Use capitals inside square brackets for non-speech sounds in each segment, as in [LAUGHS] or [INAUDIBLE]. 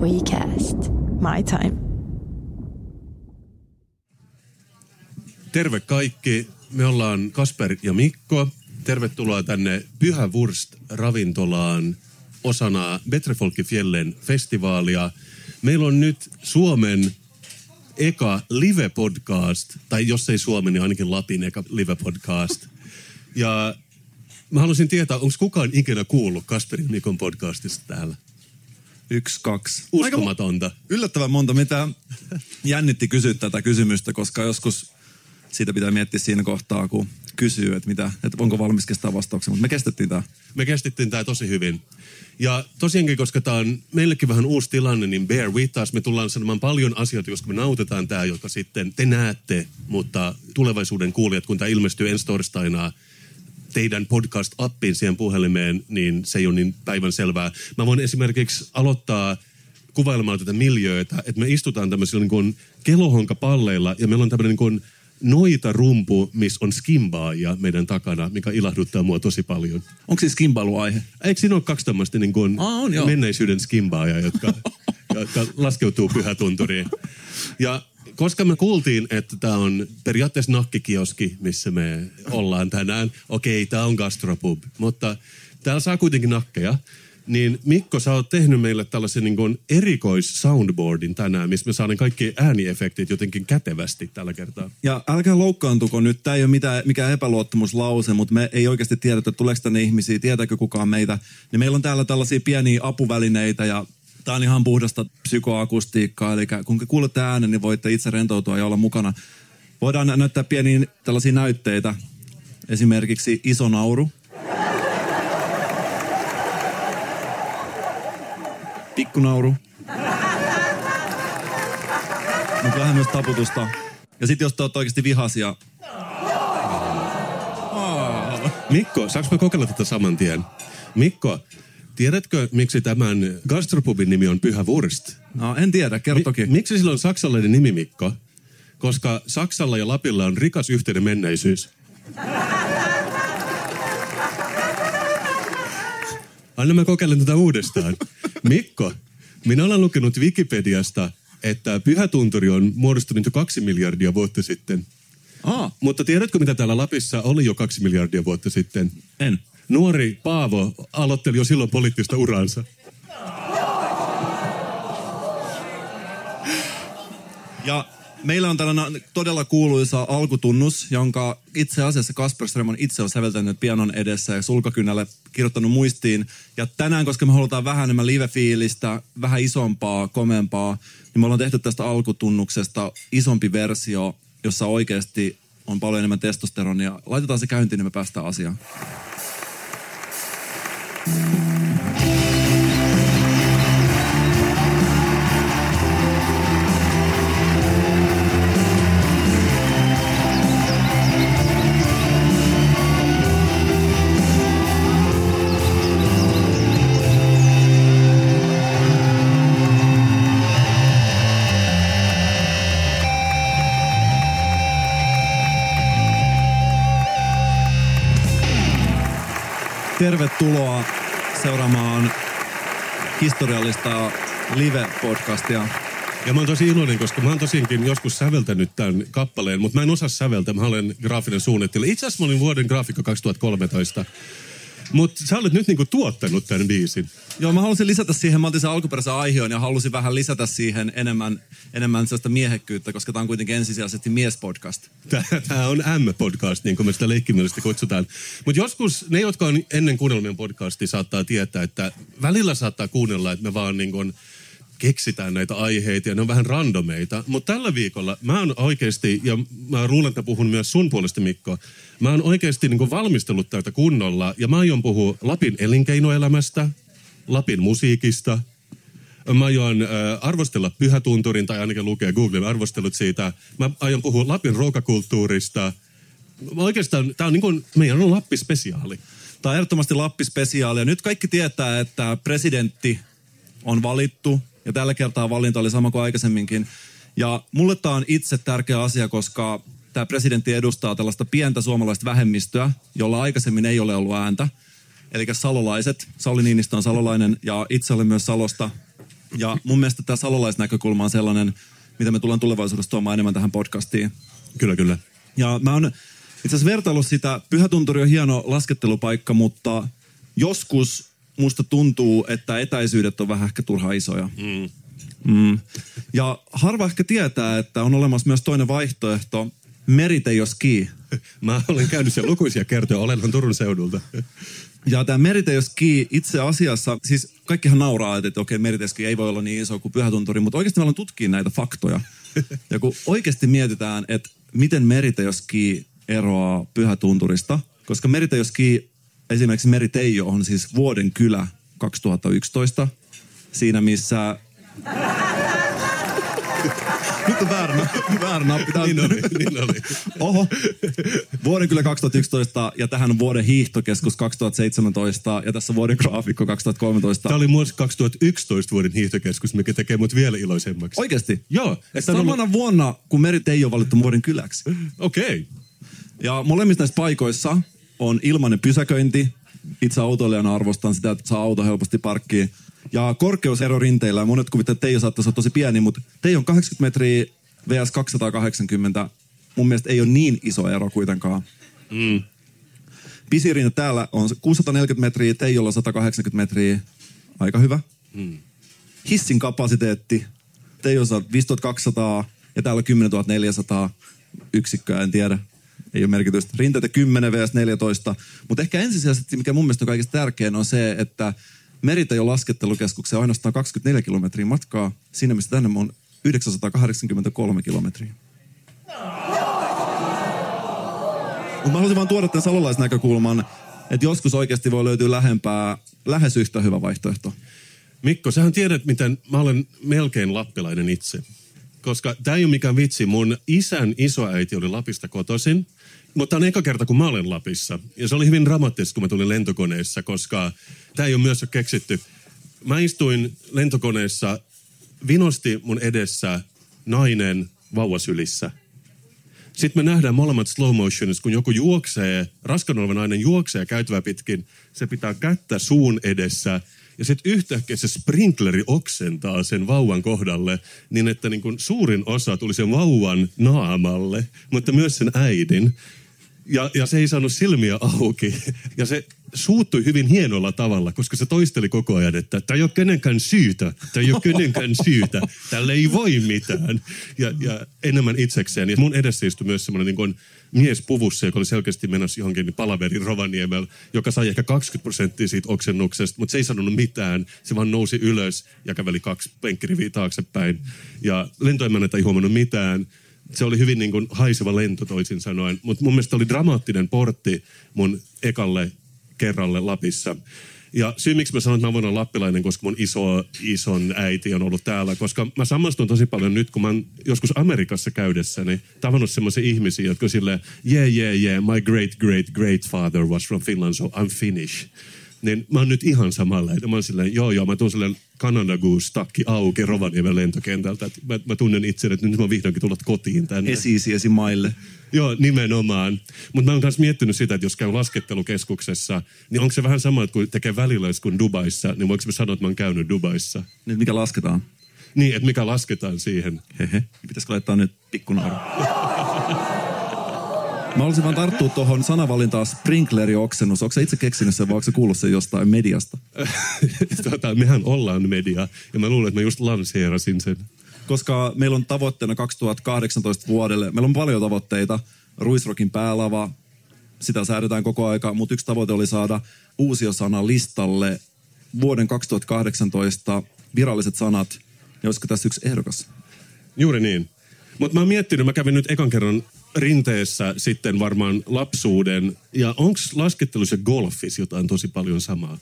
WeCast. My time. Terve kaikki. Me ollaan Kasper ja Mikko. Tervetuloa tänne Pyhä Wurst-ravintolaan osana Betrefolkifjellen festivaalia. Meillä on nyt Suomen eka live-podcast, tai jos ei Suomen, niin ainakin Lapin eka live-podcast. Ja mä haluaisin tietää, onko kukaan ikinä kuullut Kasperin Mikon podcastista täällä? Yksi, kaksi. Uskomatonta. Aika yllättävän monta. Mitä jännitti kysyä tätä kysymystä, koska joskus siitä pitää miettiä siinä kohtaa, kun kysyy, että, mitä, että onko valmis kestää vastauksen. Mutta me kestettiin tämä. Me kestettiin tämä tosi hyvin. Ja tosiaankin, koska tämä on meillekin vähän uusi tilanne, niin bear with us. Me tullaan sanomaan paljon asioita, koska me nautetaan tämä, jotka sitten te näette, mutta tulevaisuuden kuulijat, kun tämä ilmestyy ensi torstaina teidän podcast-appiin siihen puhelimeen, niin se ei ole niin päivän selvää. Mä voin esimerkiksi aloittaa kuvailemaan tätä miljöötä, että me istutaan tämmöisillä niin kuin kelohonkapalleilla ja meillä on tämmöinen niin kuin noita rumpu, missä on skimbaajia meidän takana, mikä ilahduttaa mua tosi paljon. Onko siis skimbailu aihe? Eikö siinä ole kaksi tämmöistä niin kuin Aa, on, joo. menneisyyden skimbaajaa, jotka, [LAUGHS] jotka laskeutuu pyhätunturiin? Ja koska me kuultiin, että tämä on periaatteessa nakkikioski, missä me ollaan tänään. Okei, tämä on gastropub, mutta täällä saa kuitenkin nakkeja. Niin Mikko, sä oot tehnyt meille tällaisen niin kuin erikois-soundboardin tänään, missä me saadaan kaikki ääniefektit jotenkin kätevästi tällä kertaa. Ja älkää loukkaantuko nyt, tämä ei ole mitään, mikään epäluottamuslause, mutta me ei oikeasti tiedetä, tuleeko tänne ihmisiä, tietääkö kukaan meitä. Niin meillä on täällä tällaisia pieniä apuvälineitä ja Tämä on ihan puhdasta psykoakustiikkaa, eli kun kuulette äänen, niin voitte itse rentoutua ja olla mukana. Voidaan näyttää pieniä tällaisia näytteitä, esimerkiksi iso nauru. Pikkunauru. Mutta vähän myös taputusta. Ja sitten jos te olette oikeasti vihasia, Mikko, saanko me kokeilla tätä saman tien? Mikko, tiedätkö miksi tämän gastropubin nimi on Pyhä Wurst? no en tiedä, kerro toki. Mi- miksi sillä on saksalainen nimi, Mikko? Koska Saksalla ja Lapilla on rikas yhteinen menneisyys. Anna mä kokeilen tätä uudestaan. Mikko, minä olen lukenut Wikipediasta, että Pyhätunturi on muodostunut jo kaksi miljardia vuotta sitten. Aa, Mutta tiedätkö, mitä täällä Lapissa oli jo kaksi miljardia vuotta sitten? en. Nuori Paavo aloitteli jo silloin poliittista uraansa. Ja meillä on tällainen todella kuuluisa alkutunnus, jonka itse asiassa Kasper Ström on itse on säveltänyt pianon edessä ja sulkakynälle kirjoittanut muistiin. Ja tänään, koska me halutaan vähän enemmän live-fiilistä, vähän isompaa, komeampaa, niin me ollaan tehty tästä alkutunnuksesta isompi versio, jossa oikeasti on paljon enemmän testosteronia. Laitetaan se käyntiin, niin me päästään asiaan. Thank you. Seuraamaan historiallista live-podcastia. Ja mä oon tosi iloinen, koska mä oon tosiaankin joskus säveltänyt tämän kappaleen, mutta mä en osaa säveltää. Mä olen graafinen suunnittelija. Itse asiassa mä olin vuoden graafikko 2013. Mutta sä olet nyt niinku tuottanut tämän biisin. Joo, mä halusin lisätä siihen, mä otin sen alkuperäisen aiheon ja halusin vähän lisätä siihen enemmän, enemmän sellaista miehekkyyttä, koska tämä on kuitenkin ensisijaisesti miespodcast. Tämä on M-podcast, niin kuin me sitä leikkimielisesti kutsutaan. Mutta joskus ne, jotka on ennen kuunnellut meidän podcastia, saattaa tietää, että välillä saattaa kuunnella, että me vaan niin kuin keksitään näitä aiheita ja ne on vähän randomeita. Mutta tällä viikolla mä oon oikeasti, ja mä luulen, että puhun myös sun puolesta Mikko, mä oon oikeasti niin valmistellut tätä kunnolla ja mä aion puhua Lapin elinkeinoelämästä, Lapin musiikista, Mä aion äh, arvostella Pyhätunturin, tai ainakin lukea Googlen arvostelut siitä. Mä aion puhua Lapin ruokakulttuurista. Oikeastaan tämä on niin kuin meidän on Lappi-spesiaali. Tämä on ehdottomasti Lappi-spesiaali. Ja nyt kaikki tietää, että presidentti on valittu. Ja tällä kertaa valinta oli sama kuin aikaisemminkin. Ja mulle tämä on itse tärkeä asia, koska tämä presidentti edustaa tällaista pientä suomalaista vähemmistöä, jolla aikaisemmin ei ole ollut ääntä. Eli salolaiset. Sauli Niinistö on salolainen ja itse olen myös Salosta. Ja mun mielestä tämä salolaisnäkökulma on sellainen, mitä me tullaan tulevaisuudessa tuomaan enemmän tähän podcastiin. Kyllä, kyllä. Ja mä oon itse asiassa vertaillut sitä, Pyhätunturi on hieno laskettelupaikka, mutta joskus musta tuntuu, että etäisyydet on vähän ehkä turha isoja. Mm. Mm. Ja harva ehkä tietää, että on olemassa myös toinen vaihtoehto, Meritejo Ski. [LAUGHS] Mä olen käynyt siellä lukuisia kertoja, olenhan Turun seudulta. Ja tämä Meritejo Ski itse asiassa, siis kaikkihan nauraa, että okei, Meritejo Ski ei voi olla niin iso kuin Pyhätunturi, mutta oikeasti me ollaan tutkia näitä faktoja. Ja kun oikeasti mietitään, että miten Meritejo Ski eroaa Pyhätunturista, koska Meritejo Ski, esimerkiksi Meriteijo on siis vuoden kylä 2011, siinä missä nyt on väärä, väärä nappi. Tää on- Niin oli, niin oli. Oho. Vuoden kyllä 2011 ja tähän on vuoden hiihtokeskus 2017 ja tässä on vuoden graafikko 2013. Tämä oli vuosi 2011 vuoden hiihtokeskus, mikä tekee mut vielä iloisemmaksi. Oikeasti? Joo. Että on ollut... Samana vuonna, kun Meri ei ole valittu vuoden kyläksi. Okei. Okay. Ja molemmissa näissä paikoissa on ilmainen pysäköinti. Itse autoilijana arvostan sitä, että saa auto helposti parkkiin. Ja korkeusero rinteillä. Monet kuvittavat, että Teijo saattaisi olla tosi pieni, mutta Teijo on 80 metriä vs 280. Mun mielestä ei ole niin iso ero kuitenkaan. Mm. Pisirinne täällä on 640 metriä, Teijolla 180 metriä. Aika hyvä. Mm. Hissin kapasiteetti. Teijossa on 5200 ja täällä on 10 400 yksikköä, en tiedä. Ei ole merkitystä. Rinteitä 10 vs 14. Mutta ehkä ensisijaisesti, mikä mun mielestä on kaikista tärkein, on se, että Meritejo laskettelukeskukseen on ainoastaan 24 kilometriä matkaa. Siinä, missä tänne on 983 kilometriä. Mutta mä haluaisin vaan tuoda tämän salolaisnäkökulman, että joskus oikeasti voi löytyä lähempää, lähes yhtä hyvä vaihtoehto. Mikko, sähän tiedät, miten mä olen melkein lappilainen itse. Koska tämä ei ole mikään vitsi. Mun isän isoäiti oli Lapista kotoisin. Mutta tämä on eka kerta, kun mä olen Lapissa. Ja se oli hyvin dramaattista, kun mä tulin lentokoneessa, koska tämä ei ole myös keksitty. Mä istuin lentokoneessa, vinosti mun edessä nainen vauvasylissä. Sitten me nähdään molemmat slow motionissa, kun joku juoksee, raskan oleva nainen juoksee käytävää pitkin, se pitää kättä suun edessä ja sitten yhtäkkiä se sprinkleri oksentaa sen vauvan kohdalle niin, että niin kun suurin osa tuli sen vauvan naamalle, mutta myös sen äidin. Ja, ja se ei saanut silmiä auki. Ja se suuttui hyvin hienolla tavalla, koska se toisteli koko ajan, että tämä ei ole kenenkään syytä, tämä ei ole kenenkään syytä, tälle ei voi mitään. Ja, ja enemmän itsekseen. Ja mun edessä istui myös semmoinen niin kuin mies puvussa, joka oli selkeästi menossa johonkin palaverin Rovaniemellä, joka sai ehkä 20 prosenttia siitä oksennuksesta, mutta se ei sanonut mitään. Se vaan nousi ylös ja käveli kaksi penkkiriviä taaksepäin. Ja lentoemännät ei huomannut mitään se oli hyvin niin kuin haiseva lento toisin sanoen, mutta mun mielestä oli dramaattinen portti mun ekalle kerralle Lapissa. Ja syy, miksi mä sanon, että mä voin olla lappilainen, koska mun iso, ison äiti on ollut täällä, koska mä samastun tosi paljon nyt, kun mä oon joskus Amerikassa käydessäni tavannut semmoisia ihmisiä, jotka on silleen, yeah, yeah, yeah, my great, great, great father was from Finland, so I'm Finnish. Niin mä oon nyt ihan samalla. Mä oon silleen, joo joo, mä tuun silleen Canada Goose takki auki Rovaniemen lentokentältä. Et Mä, mä tunnen itseni, että nyt mä vihdoinkin tullut kotiin tänne. Esi-isiesi maille. Joo, nimenomaan. Mutta mä oon myös miettinyt sitä, että jos käy laskettelukeskuksessa, niin onko se vähän sama, että kun tekee välillä kuin Dubaissa, niin voiko mä sanoa, että mä oon käynyt Dubaissa? Nyt mikä lasketaan? Niin, että mikä lasketaan siihen. Hehe. Pitäisikö laittaa nyt pikkunauru? [LAUGHS] Mä haluaisin vaan tarttua tuohon sanavalintaan sprinkleri-oksennus. Onko sä itse keksinyt sen vai onko se kuullut sen jostain mediasta? [LAUGHS] tota, mehän ollaan media, ja mä luulen, että mä just lanseerasin sen. Koska meillä on tavoitteena 2018 vuodelle, meillä on paljon tavoitteita. Ruisrokin päälava, sitä säädetään koko aika, mutta yksi tavoite oli saada uusiosana listalle vuoden 2018 viralliset sanat. Ja olisiko tässä yksi ehdokas? Juuri niin. Mutta mä oon miettinyt, mä kävin nyt ekan kerran rinteessä sitten varmaan lapsuuden. Ja onko laskettelussa ja golfissa jotain tosi paljon samaa?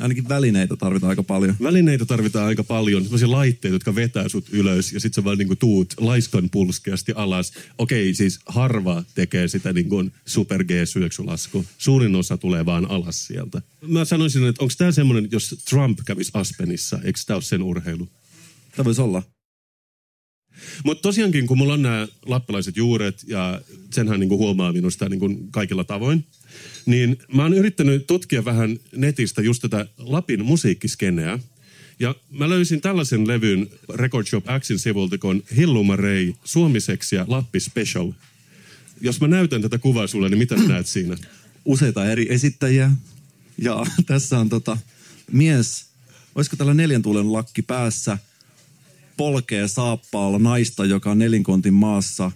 Ainakin välineitä tarvitaan aika paljon. Välineitä tarvitaan aika paljon, sellaisia laitteita, jotka vetää sut ylös ja sitten sä vaan niinku tuut laiskan pulskeasti alas. Okei, siis harva tekee sitä niinku super G-syöksylasku. Suurin osa tulee vaan alas sieltä. Mä sanoisin, että onko tämä semmoinen, jos Trump kävisi Aspenissa, eikö tämä ole sen urheilu? Tämä voisi olla. Mutta tosiaankin, kun mulla on nämä lappilaiset juuret, ja senhän niinku huomaa minusta niinku kaikilla tavoin, niin mä oon yrittänyt tutkia vähän netistä just tätä Lapin musiikkiskeneä. Ja mä löysin tällaisen levyn Record Shop Xin sivulta kun Hillumarei, Suomiseksiä, Lappi Special. Jos mä näytän tätä kuvaa sulle, niin mitä sä näet siinä? Useita eri esittäjiä. Ja [LAUGHS] tässä on tota, mies, olisiko tällä neljän tuulen lakki päässä, polkee saappaalla naista, joka on nelinkontin maassa.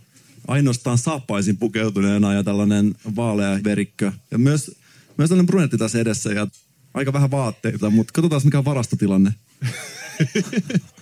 Ainoastaan saappaisin pukeutuneena ja tällainen vaalea verikkö. Ja myös, myös tällainen brunetti tässä edessä ja aika vähän vaatteita, mutta katsotaan mikä on varastotilanne. [LAUGHS]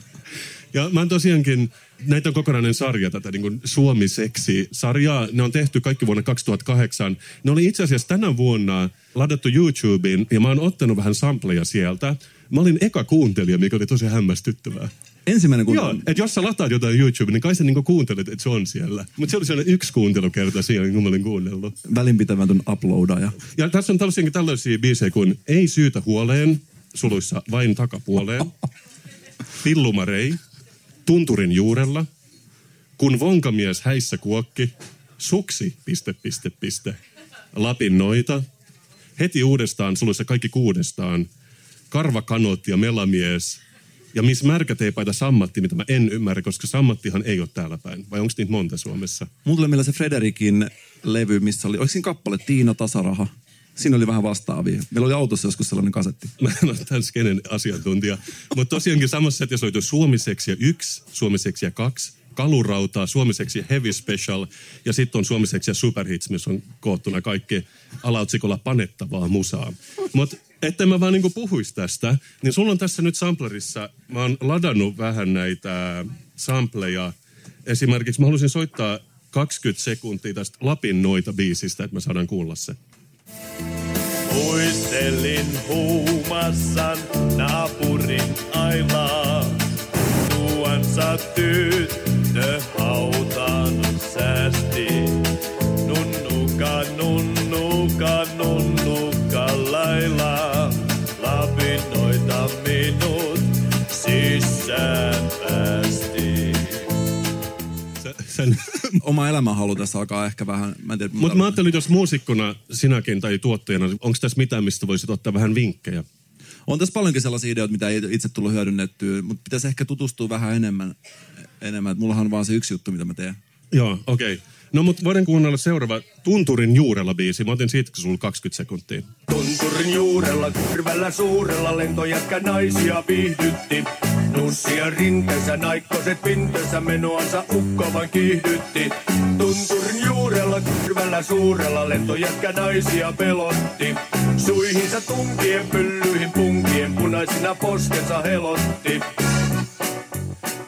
Ja mä oon tosiaankin, näitä on kokonainen sarja, tätä niin kuin Suomi-seksi-sarjaa. Ne on tehty kaikki vuonna 2008. Ne oli itse asiassa tänä vuonna ladattu YouTubeen ja mä oon ottanut vähän sampleja sieltä. Mä olin eka kuuntelija, mikä oli tosi hämmästyttävää. Ensimmäinen kun... Joo, että jos sä lataat jotain YouTubeen, niin kai sä niinku kuuntelet, että se on siellä. Mutta se oli sellainen yksi kuuntelukerta siellä, kun mä olin kuunnellut. Välinpitämätön uploadaja. Ja tässä on tällaisia, tällaisia biisejä kuin Ei syytä huoleen, suluissa vain takapuoleen, [LAUGHS] Pillumarei, Tunturin juurella, Kun vonkamies häissä kuokki, Suksi, piste, piste, piste, Lapin noita, Heti uudestaan, suluissa kaikki kuudestaan, Karvakanot ja Melamies, ja Miss Märkäteipaita Sammatti, mitä mä en ymmärrä, koska Sammattihan ei ole täällä päin. Vai onko niitä monta Suomessa? Mulla tuli meillä se Frederikin levy, missä oli, oliko siinä kappale Tiina Tasaraha? Siinä oli vähän vastaavia. Meillä oli autossa joskus sellainen kasetti. [LAUGHS] Mä en ole tämän skenen asiantuntija. Mutta tosiaankin samassa settissä löytyy Suomiseksiä 1, Suomiseksiä 2, Kalurautaa, Suomiseksiä Heavy Special ja sitten on Suomiseksiä Superhits, missä on koottuna kaikki alaotsikolla panettavaa musaa. Mutta että mä vaan niinku puhuis tästä, niin sulla on tässä nyt samplerissa, mä oon ladannut vähän näitä sampleja. Esimerkiksi mä haluaisin soittaa 20 sekuntia tästä Lapin noita biisistä, että me saadaan kuulla se. Muistelin huumassan naapurin ailaa. Tuansa tyttö hautaan säästi. Nunnuka, nunnuka sisään päästi. Sä, sen, [LAUGHS] Oma elämänhalu tässä alkaa ehkä vähän, mä en tiedä. Mutta mä ajattelin, jos muusikkona sinäkin tai tuottajana, onko tässä mitään, mistä voisit ottaa vähän vinkkejä? On tässä paljonkin sellaisia ideoita, mitä ei itse tullut hyödynnettyä, mutta pitäisi ehkä tutustua vähän enemmän. enemmän. Et mullahan on vaan se yksi juttu, mitä mä teen. Joo, okei. Okay. No mutta voidaan kuunnella seuraava Tunturin juurella biisi. Mä otin siitä sulla 20 sekuntia. Tunturin juurella, kyrvällä suurella lentojätkä naisia viihdytti. Nussia rinteensä, naikkoset pinteensä, menoansa ukko vain kiihdytti. Tunturin juurella, kyrvällä suurella lentojätkä naisia pelotti. Suihinsa tunkien, pyllyihin punkien, punaisina poskensa helotti.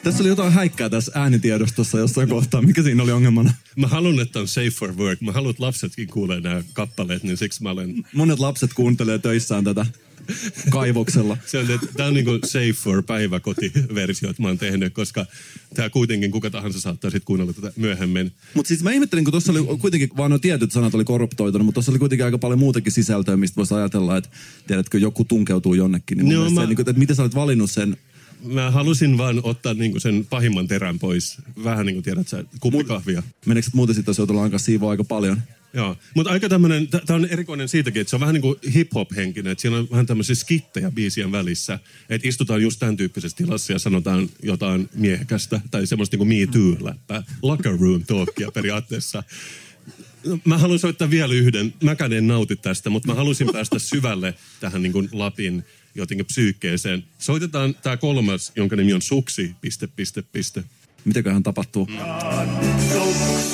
Tässä oli jotain häikkää tässä äänitiedostossa jossain kohtaa. Mikä siinä oli ongelmana? Mä haluan, että on safe for work. Mä haluan, että lapsetkin kuulee nämä kappaleet, niin siksi mä olen... Monet lapset kuuntelee töissään tätä kaivoksella. Se on, että tää on niinku safe for päiväkotiversio, että mä oon tehnyt, koska tää kuitenkin kuka tahansa saattaa sitten kuunnella tätä myöhemmin. Mutta siis mä ihmettelin, kun tuossa oli kuitenkin vaan nuo tietyt sanat oli korruptoitunut, mutta tuossa oli kuitenkin aika paljon muutakin sisältöä, mistä voisi ajatella, että tiedätkö, joku tunkeutuu jonnekin. Niin mielestä mä- se, niin kuin, että miten sä olet valinnut sen Mä halusin vaan ottaa niinku sen pahimman terän pois. Vähän niin kuin tiedät sä, kuppikahvia. Meneekö muuten sitten, jos joutuu alkaa siivoa aika paljon? Joo, mutta aika tämmönen, tämä on erikoinen siitäkin, että se on vähän niin kuin hip-hop-henkinen, että siinä on vähän tämmöisiä skittejä biisien välissä, että istutaan just tämän tyyppisessä tilassa ja sanotaan jotain miehekästä tai semmoista niin kuin Me Too-läppää, locker room talkia periaatteessa. Mä haluan soittaa vielä yhden. Mäkään en nauti tästä, mutta mä halusin päästä syvälle tähän niin kuin Lapin jotenkin psyykkeeseen. Soitetaan tämä kolmas, jonka nimi on Suksi, piste, piste, piste. Mitäköhän tapahtuu? Suksi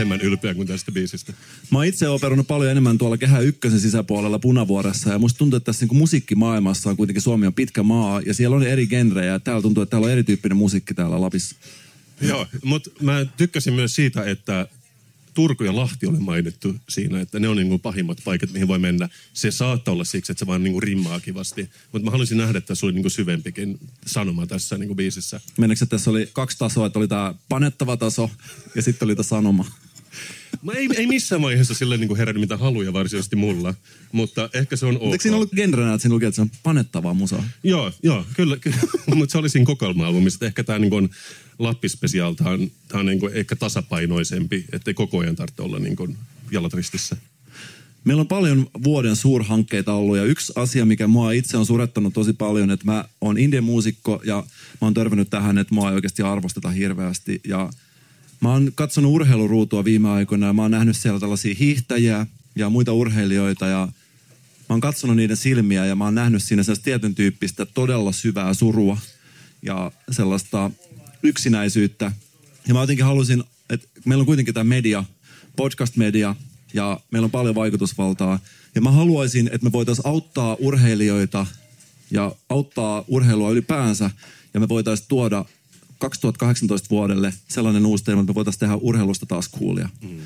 vähemmän ylpeä kuin tästä biisistä. Mä oon itse operannut paljon enemmän tuolla Kehä Ykkösen sisäpuolella Punavuoressa ja musta tuntuu, että tässä niin musiikkimaailmassa on kuitenkin Suomi on pitkä maa ja siellä on eri genrejä. Täällä tuntuu, että täällä on erityyppinen musiikki täällä Lapissa. Joo, mutta mä tykkäsin myös siitä, että Turku ja Lahti oli mainittu siinä, että ne on niinku pahimmat paikat, mihin voi mennä. Se saattaa olla siksi, että se vaan niinku rimmaa kivasti. Mutta mä haluaisin nähdä, että tässä oli niinku syvempikin sanoma tässä niinku biisissä. Että tässä oli kaksi tasoa, että oli tämä panettava taso ja sitten oli tämä sanoma. Mä ei, ei missään vaiheessa sille niin herännyt mitään haluja varsinaisesti mulla, mutta ehkä se on ok. Eikö siinä ollut genrenä, että siinä luki, että se on panettavaa musaa? Joo, joo, kyllä, kyllä. [LAUGHS] mutta se oli siinä kokoelma-albumissa. Ehkä tämä niin on Lappi-spesiaal, tämä on, tää on niin kuin ehkä tasapainoisempi, ettei koko ajan tarvitse olla niin kuin jalat ristissä. Meillä on paljon vuoden suurhankkeita ollut ja yksi asia, mikä mua itse on surettanut tosi paljon, että mä oon indie muusikko ja mä oon törmännyt tähän, että mua ei oikeasti arvosteta hirveästi ja mä oon katsonut urheiluruutua viime aikoina ja mä oon nähnyt siellä tällaisia hiihtäjiä ja muita urheilijoita ja mä oon katsonut niiden silmiä ja mä oon nähnyt siinä sellaista tietyn tyyppistä todella syvää surua ja sellaista yksinäisyyttä. Ja mä jotenkin halusin, että meillä on kuitenkin tämä media, podcast-media, ja meillä on paljon vaikutusvaltaa. Ja mä haluaisin, että me voitaisiin auttaa urheilijoita ja auttaa urheilua ylipäänsä. Ja me voitaisiin tuoda 2018 vuodelle sellainen uusi teema, että me voitaisiin tehdä urheilusta taas coolia. Mm.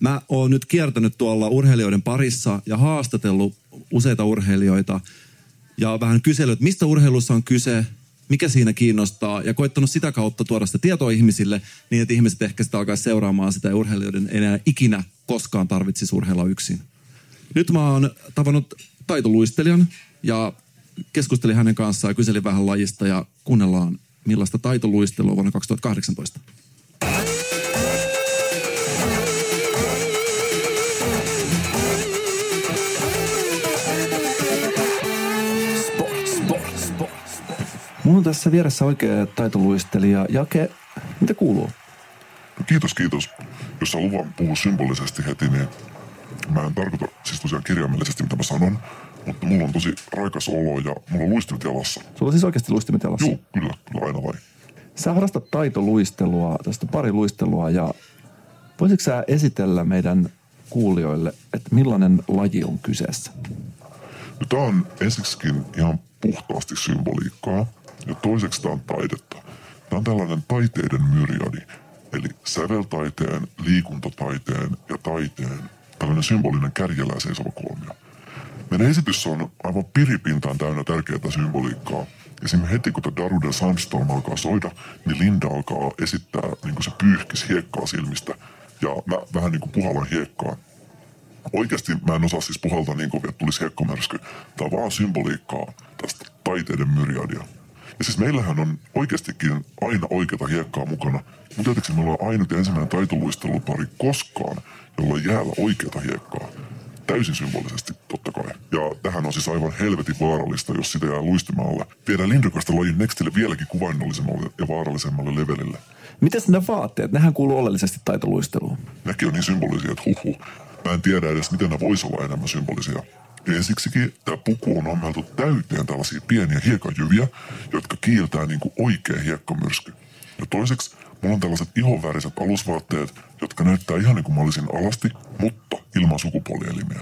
Mä oon nyt kiertänyt tuolla urheilijoiden parissa ja haastatellut useita urheilijoita ja vähän kysellyt, että mistä urheilussa on kyse, mikä siinä kiinnostaa ja koittanut sitä kautta tuoda sitä tietoa ihmisille niin, että ihmiset ehkä sitä alkaisi seuraamaan sitä ja urheilijoiden ei enää ikinä koskaan tarvitsisi urheilla yksin. Nyt mä oon tavannut taitoluistelijan ja keskustelin hänen kanssaan ja kyselin vähän lajista ja kuunnellaan millaista taitoluistelua vuonna 2018. Mulla on tässä vieressä oikea taitoluistelija. Jake, mitä kuuluu? No kiitos, kiitos. Jos sä luvan puhua symbolisesti heti, niin mä en tarkoita siis tosiaan kirjaimellisesti, mitä mä sanon, mutta mulla on tosi raikas olo ja mulla on luistimet jalassa. Sulla on siis oikeasti luistimet jalassa? Joo, kyllä, kyllä aina vai. Sä harrastat taitoluistelua, tästä pari luistelua ja voisitko sä esitellä meidän kuulijoille, että millainen laji on kyseessä? No, tää on ensiksikin ihan puhtaasti symboliikkaa ja toiseksi tää on taidetta. Tää on tällainen taiteiden myriadi, eli säveltaiteen, liikuntataiteen ja taiteen tällainen symbolinen kärjellä seisova kolmio. Meidän esitys on aivan piripintaan täynnä tärkeää symboliikkaa. Esimerkiksi heti kun Darude Sandstorm alkaa soida, niin Linda alkaa esittää niin kuin se pyyhkis hiekkaa silmistä. Ja mä vähän niin kuin puhallan hiekkaa. Oikeasti mä en osaa siis puhaltaa niin kovin, että tulisi hiekkamörsky. Tämä on vaan symboliikkaa tästä taiteiden myriadia. Ja siis meillähän on oikeastikin aina oikeata hiekkaa mukana. Mutta tietysti me ollaan ainut ensimmäinen taitoluistelupari koskaan, jolla on jäällä oikeata hiekkaa. Täysin symbolisesti, totta kai. Ja tähän on siis aivan helvetin vaarallista, jos sitä jää luistimaalle. Viedään lindrikasta lajin nextille vieläkin kuvainnollisemmalle ja vaarallisemmalle levelille. Miten ne vaatteet? Nehän kuuluu oleellisesti taitoluisteluun. Nekin on niin symbolisia, että huhu. Mä en tiedä edes, miten ne vois olla enemmän symbolisia. Ja ensiksikin tämä puku on ommeltu täyteen tällaisia pieniä hiekajyviä, jotka kiiltää niin kuin oikea hiekkamyrsky. Ja toiseksi mulla on tällaiset ihonväriset alusvaatteet, jotka näyttää ihan niin kuin mä olisin alasti, mutta ilman sukupuolielimiä.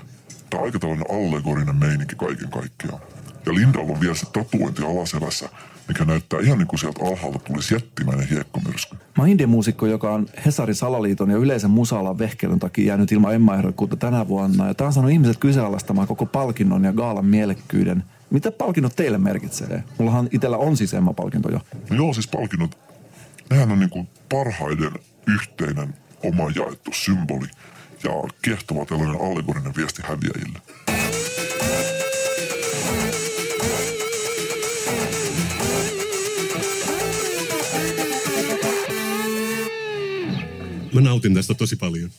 Tämä on aika tällainen allegorinen meininki kaiken kaikkiaan. Ja Lindalla on vielä se tatuointi alaselässä, mikä näyttää ihan niin kuin sieltä alhaalta tulisi jättimäinen hiekkamyrsky. Mä oon indie-muusikko, joka on Hesarin Salaliiton ja yleisen musaalan vehkelyn takia jäänyt ilman Emma-ehdokkuutta tänä vuonna. Ja tää on saanut ihmiset kyseenalaistamaan koko palkinnon ja gaalan mielekkyyden. Mitä palkinnot teille merkitsee? Mullahan itellä on siis Emma-palkinto jo. No joo, siis palkinnot, nehän on niin kuin parhaiden yhteinen oma jaettu symboli ja kiehtova tällainen allegorinen viesti häviäjille. Mä nautin tästä tosi paljon.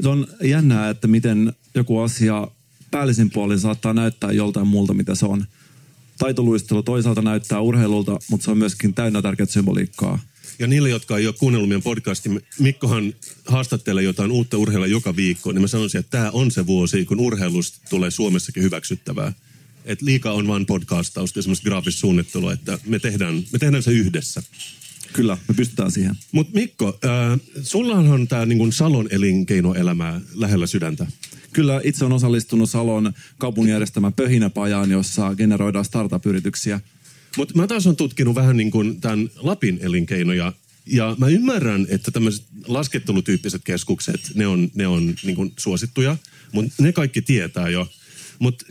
Se on jännää, että miten joku asia päällisin puolin saattaa näyttää joltain muulta, mitä se on. Taitoluistelu toisaalta näyttää urheilulta, mutta se on myöskin täynnä tärkeää symboliikkaa. Ja niille, jotka ei ole kuunnellut meidän podcastin, Mikkohan haastattelee jotain uutta urheilua joka viikko, niin mä sanoisin, että tämä on se vuosi, kun urheilusta tulee Suomessakin hyväksyttävää. Et liika on vain podcastausta ja semmoista graafista suunnittelua, että me tehdään, me tehdään se yhdessä. Kyllä, me pystytään siihen. Mutta Mikko, äh, sullahan on tämä niin Salon elinkeinoelämää lähellä sydäntä. Kyllä itse on osallistunut Salon kaupungin järjestämään pöhinäpajaan, jossa generoidaan startup-yrityksiä. Mutta mä taas on tutkinut vähän niin kuin tämän Lapin elinkeinoja. Ja mä ymmärrän, että tämmöiset laskettelutyyppiset keskukset, ne on, ne on niin kuin suosittuja, mutta ne kaikki tietää jo. Mutta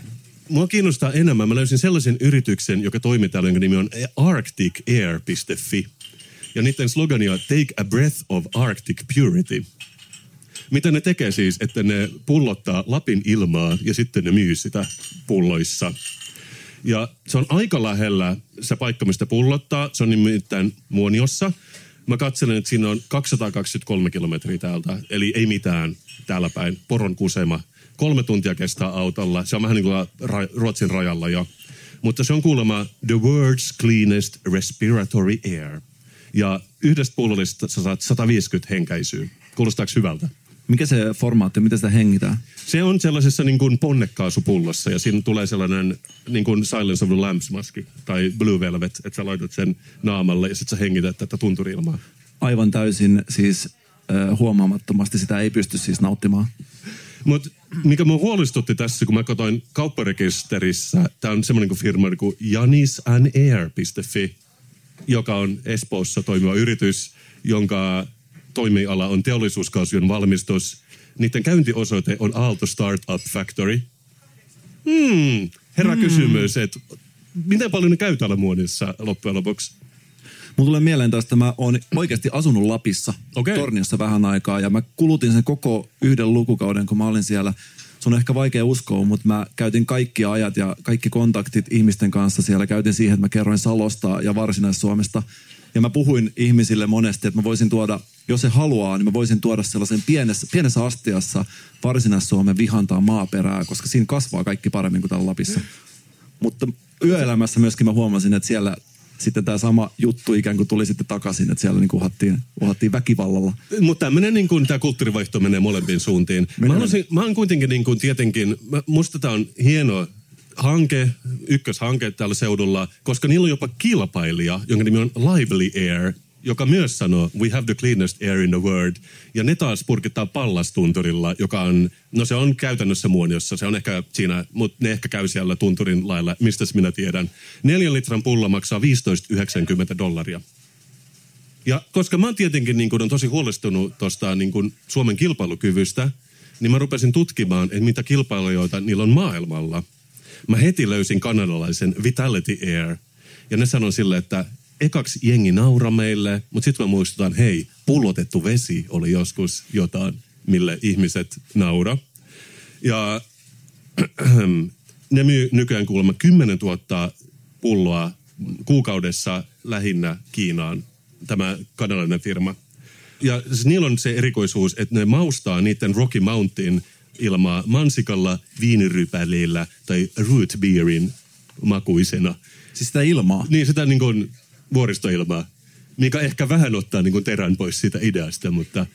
mua kiinnostaa enemmän. Mä löysin sellaisen yrityksen, joka toimii täällä, jonka nimi on arcticair.fi. Ja niiden slogani on Take a breath of Arctic purity. Mitä ne tekee siis, että ne pullottaa Lapin ilmaa ja sitten ne myy sitä pulloissa. Ja se on aika lähellä se paikka, mistä pullottaa. Se on nimittäin Muoniossa. Mä katselen, että siinä on 223 kilometriä täältä, eli ei mitään täällä päin. Poron kusema. Kolme tuntia kestää autolla. Se on vähän niin kuin Ruotsin rajalla jo. Mutta se on kuulemma the world's cleanest respiratory air. Ja yhdestä pullollista sä saat 150 henkäisyä. Kuulostaako hyvältä? Mikä se formaatti, miten sitä hengitään? Se on sellaisessa niin kuin ponnekaasupullossa ja siinä tulee sellainen niin kuin Silence of the Lambs-maski tai Blue Velvet, että sä laitat sen naamalle ja sitten sä hengität tätä tunturi-ilmaa. Aivan täysin siis äh, huomaamattomasti sitä ei pysty siis nauttimaan. Mutta mikä mua huolestutti tässä, kun mä katsoin kaupparekisterissä, tämä on semmoinen kuin firma kuin janisandair.fi, joka on Espoossa toimiva yritys, jonka toimiala on teollisuuskaasujen valmistus. Niiden käyntiosoite on Aalto Startup Factory. Hmm, herra mm. kysymys, että miten paljon ne käy täällä muodissa loppujen lopuksi? Mulla tulee mieleen tästä, mä oon oikeasti asunut Lapissa, Okei. Torniossa vähän aikaa, ja mä kulutin sen koko yhden lukukauden, kun mä olin siellä. Se on ehkä vaikea uskoa, mutta mä käytin kaikki ajat ja kaikki kontaktit ihmisten kanssa siellä. Käytin siihen, että mä kerroin Salosta ja Varsinais-Suomesta. Ja mä puhuin ihmisille monesti, että mä voisin tuoda, jos se haluaa, niin mä voisin tuoda sellaisen pienessä, pienessä astiassa Varsinais-Suomen vihantaa maaperää, koska siinä kasvaa kaikki paremmin kuin täällä Lapissa. Mutta yöelämässä myöskin mä huomasin, että siellä sitten tämä sama juttu ikään kuin tuli sitten takaisin, että siellä niin uhattiin, uhattiin väkivallalla. Mutta tämmöinen niin kuin, tämä kulttuurivaihto menee molempiin suuntiin. Mä, haluaisin, mä oon kuitenkin niin kuin, tietenkin, mä, musta tämä on hieno hanke, ykköshanke tällä seudulla, koska niillä on jopa kilpailija, jonka nimi on Lively Air, joka myös sanoo, we have the cleanest air in the world. Ja ne taas purkittaa pallastunturilla, joka on, no se on käytännössä muoniossa, se on ehkä siinä, mutta ne ehkä käy siellä tunturin lailla, mistä minä tiedän. Neljän litran pulla maksaa 15,90 dollaria. Ja koska mä oon tietenkin niin kun, on tosi huolestunut tuosta niin kun Suomen kilpailukyvystä, niin mä rupesin tutkimaan, että mitä kilpailijoita niillä on maailmalla. Mä heti löysin kanadalaisen Vitality Air. Ja ne sanoi sille, että ekaksi jengi naura meille, mutta sitten mä muistutan, hei, pullotettu vesi oli joskus jotain, mille ihmiset naura. Ja [CLEARS THROAT] ne myy nykyään kuulemma 10 000 pulloa kuukaudessa lähinnä Kiinaan, tämä kanalainen firma. Ja siis niillä on se erikoisuus, että ne maustaa niiden Rocky Mountain ilmaa mansikalla, viinirypäleillä tai root beerin makuisena. Siis sitä ilmaa. Niin sitä niin kuin vuoristoilmaa, mikä ehkä vähän ottaa niin kuin terän pois siitä ideasta, mutta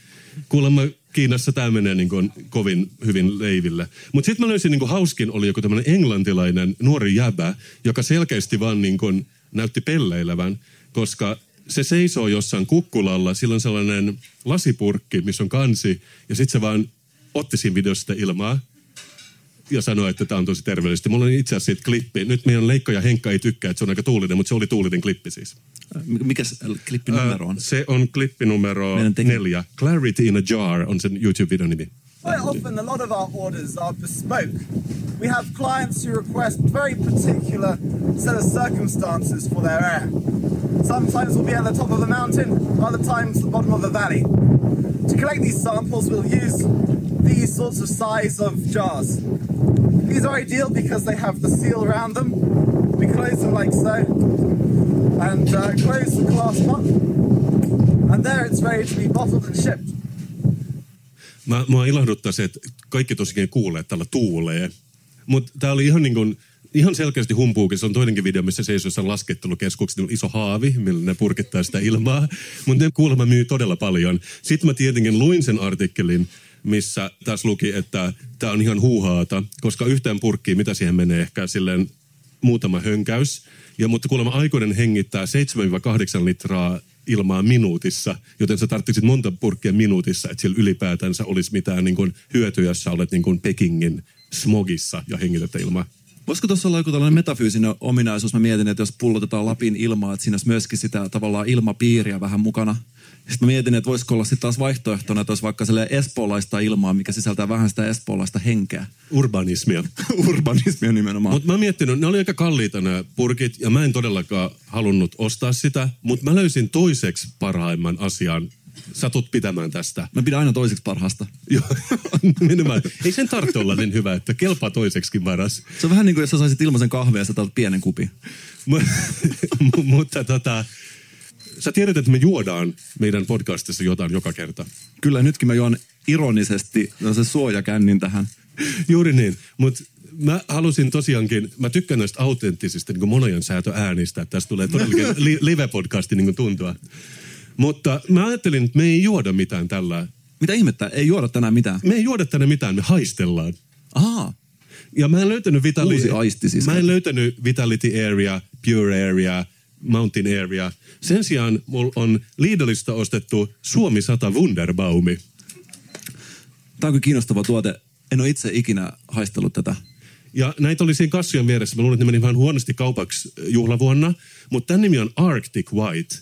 kuulemma Kiinassa tämä menee niin kuin kovin hyvin leiville. Mutta sitten mä löysin niin kuin hauskin oli joku tämmöinen englantilainen nuori jäbä, joka selkeästi vaan niin kuin näytti pelleilevän, koska se seisoo jossain kukkulalla, sillä on sellainen lasipurkki, missä on kansi, ja sitten se vaan otti siinä videossa sitä ilmaa, ja sanoi, että tämä on tosi terveellistä. Mulla on itse asiassa siitä klippi. Nyt meidän Leikka ja Henkka ei tykkää, että se on aika tuulinen, mutta se oli tuulinen klippi siis. Mikä se klippinumero on? Ö, Se on klippi numero neljä. Clarity in a Jar on sen YouTube-videon nimi. Quite often, a lot of our orders are bespoke. We have clients who request very particular set of circumstances for their air. Sometimes we'll be at the top of a mountain, other times the bottom of a valley. To collect these samples, we'll use these sorts of size of jars. These are ideal because they have the seal around them. We close them like so, and uh, close the clasp up, and there it's ready to be bottled and shipped. Mä, mua ilahduttaa se, että kaikki tosiaan kuulee, että täällä tuulee. Mutta tää oli ihan niin kuin, ihan selkeästi humpuukin. Se on toinenkin video, missä seisoo jossain laskettelukeskuksessa. Niillä on iso haavi, millä ne purkittaa sitä ilmaa. Mutta ne kuulemma myy todella paljon. Sitten mä tietenkin luin sen artikkelin, missä tässä luki, että tämä on ihan huuhaata, koska yhteen purkkiin, mitä siihen menee, ehkä silleen muutama hönkäys. Ja, mutta kuulemma aikuinen hengittää 7-8 litraa ilmaa minuutissa, joten sä tarvitsit monta purkkia minuutissa, että siellä ylipäätänsä olisi mitään niin kuin hyötyä, jos sä olet niin kuin Pekingin smogissa ja hengität ilmaa. Voisiko tuossa olla joku tällainen metafyysinen ominaisuus? Mä mietin, että jos pullotetaan Lapin ilmaa, että siinä olisi myöskin sitä tavallaan ilmapiiriä vähän mukana. Sitten mä mietin, että voisiko olla sitten taas vaihtoehtona, että olisi vaikka sellainen espoolaista ilmaa, mikä sisältää vähän sitä espoolaista henkeä. Urbanismia. [LAUGHS] Urbanismia nimenomaan. Mutta mä miettinyt, ne oli aika kalliita nämä purkit, ja mä en todellakaan halunnut ostaa sitä, mutta mä löysin toiseksi parhaimman asian satut pitämään tästä. Mä pidän aina toiseksi parhaasta. [LAUGHS] Joo, nimenomaan. Ei sen tarvitse olla niin hyvä, että kelpaa toiseksikin varas. Se on vähän niin kuin jos sä saisit ilmaisen kahvia ja sä pienen kupin. Mu- [LAUGHS] mu- mutta tota, sä tiedät, että me juodaan meidän podcastissa jotain joka kerta. Kyllä nytkin mä juon ironisesti no se suojakännin tähän. Juuri niin, mutta mä halusin tosiaankin, mä tykkään näistä autenttisista niin monojen säätöäänistä, että tästä tulee todellakin [LAUGHS] li- live-podcasti niin tuntua. Mutta mä ajattelin, että me ei juoda mitään tällä. Mitä ihmettä? Ei juoda tänään mitään. Me ei juoda tänne mitään, me haistellaan. Ahaa. Ja mä en löytänyt Vitali... Uusi aisti siis. Mä en löytänyt Vitality Area, Pure Area, Mountain Area. Sen sijaan mulla on Lidlistä ostettu Suomi 100 Wunderbaumi. Tämä on kyllä kiinnostava tuote. En ole itse ikinä haistellut tätä. Ja näitä oli siinä kassujen vieressä. Mä luulen, että ne meni vähän huonosti kaupaksi juhlavuonna. Mutta tämän nimi on Arctic White.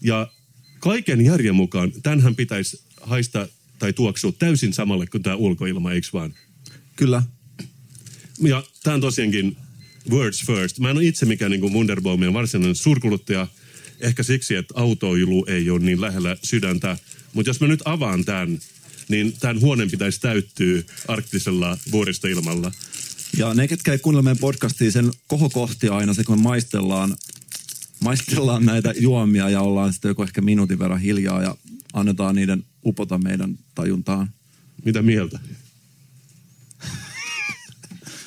Ja kaiken järjen mukaan tämänhän pitäisi haista tai tuoksua täysin samalle kuin tämä ulkoilma, eikö vaan? Kyllä. Ja tämä on tosiaankin words first. Mä en ole itse mikään niin Wunderbaumien varsinainen suurkuluttaja. Ehkä siksi, että autoilu ei ole niin lähellä sydäntä. Mutta jos mä nyt avaan tämän, niin tämän huoneen pitäisi täyttyä arktisella vuoristoilmalla. Ja ne, ketkä ei kuunnella meidän podcastia, sen kohokohti aina se, kun maistellaan, maistellaan näitä juomia ja ollaan sitten joku ehkä minuutin verran hiljaa ja annetaan niiden upota meidän tajuntaan. Mitä mieltä?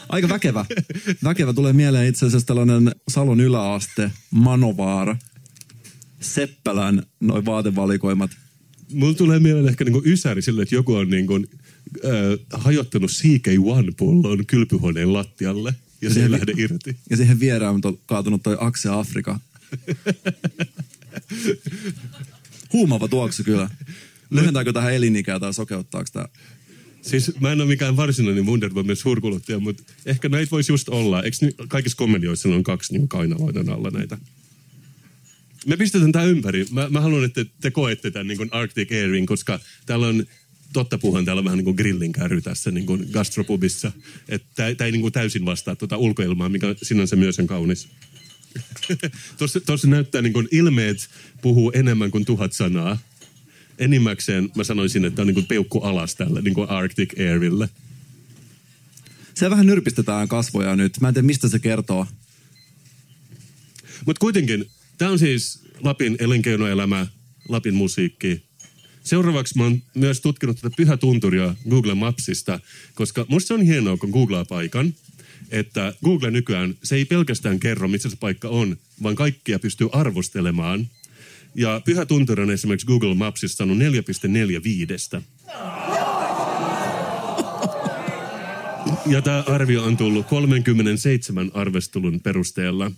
Aika väkevä. Väkevä tulee mieleen itse asiassa tällainen Salon yläaste, Manovaara, Seppälän noin vaatevalikoimat. Mulla tulee mieleen ehkä niinku ysäri sille, että joku on niinku, äh, hajottanut CK1-pullon kylpyhuoneen lattialle ja se ei lähde irti. Ja siihen vierään on kaatunut toi Akse Afrika. [LAUGHS] Huumava tuoksu kyllä. Lyhentääkö tähän elinikää tai sokeuttaako tämä? Siis mä en ole mikään varsinainen Wunderbaumien suurkuluttaja, mutta ehkä näitä voisi just olla. Eikö ni- kaikissa komedioissa on kaksi niin kainaloiden alla näitä? Me pistetään tämä ympäri. Mä, mä haluan, että te koette tämän niin Arctic Airin, koska täällä on totta puhuen, täällä on vähän niin kuin grillin kärry tässä niin kuin gastropubissa. Että tämä ei niin kuin täysin vastaa tuota ulkoilmaa, mikä sinänsä myös on kaunis. [LAUGHS] Tuossa, tuossa näyttää niin kuin ilmeet puhuu enemmän kuin tuhat sanaa. Enimmäkseen mä sanoisin, että on niin kuin peukku alas tällä niin kuin Arctic Airille. Se vähän nyrpistetään kasvoja nyt. Mä en tiedä, mistä se kertoo. Mutta kuitenkin, tämä on siis Lapin elinkeinoelämä, Lapin musiikki. Seuraavaksi mä oon myös tutkinut tätä pyhätunturia Google Mapsista, koska musta se on hienoa, kun googlaa paikan, että Google nykyään, se ei pelkästään kerro, missä se paikka on, vaan kaikkia pystyy arvostelemaan. Ja pyhätunturi on esimerkiksi Google Mapsissa saanut 4,45. Ja tämä arvio on tullut 37 arvostelun perusteella.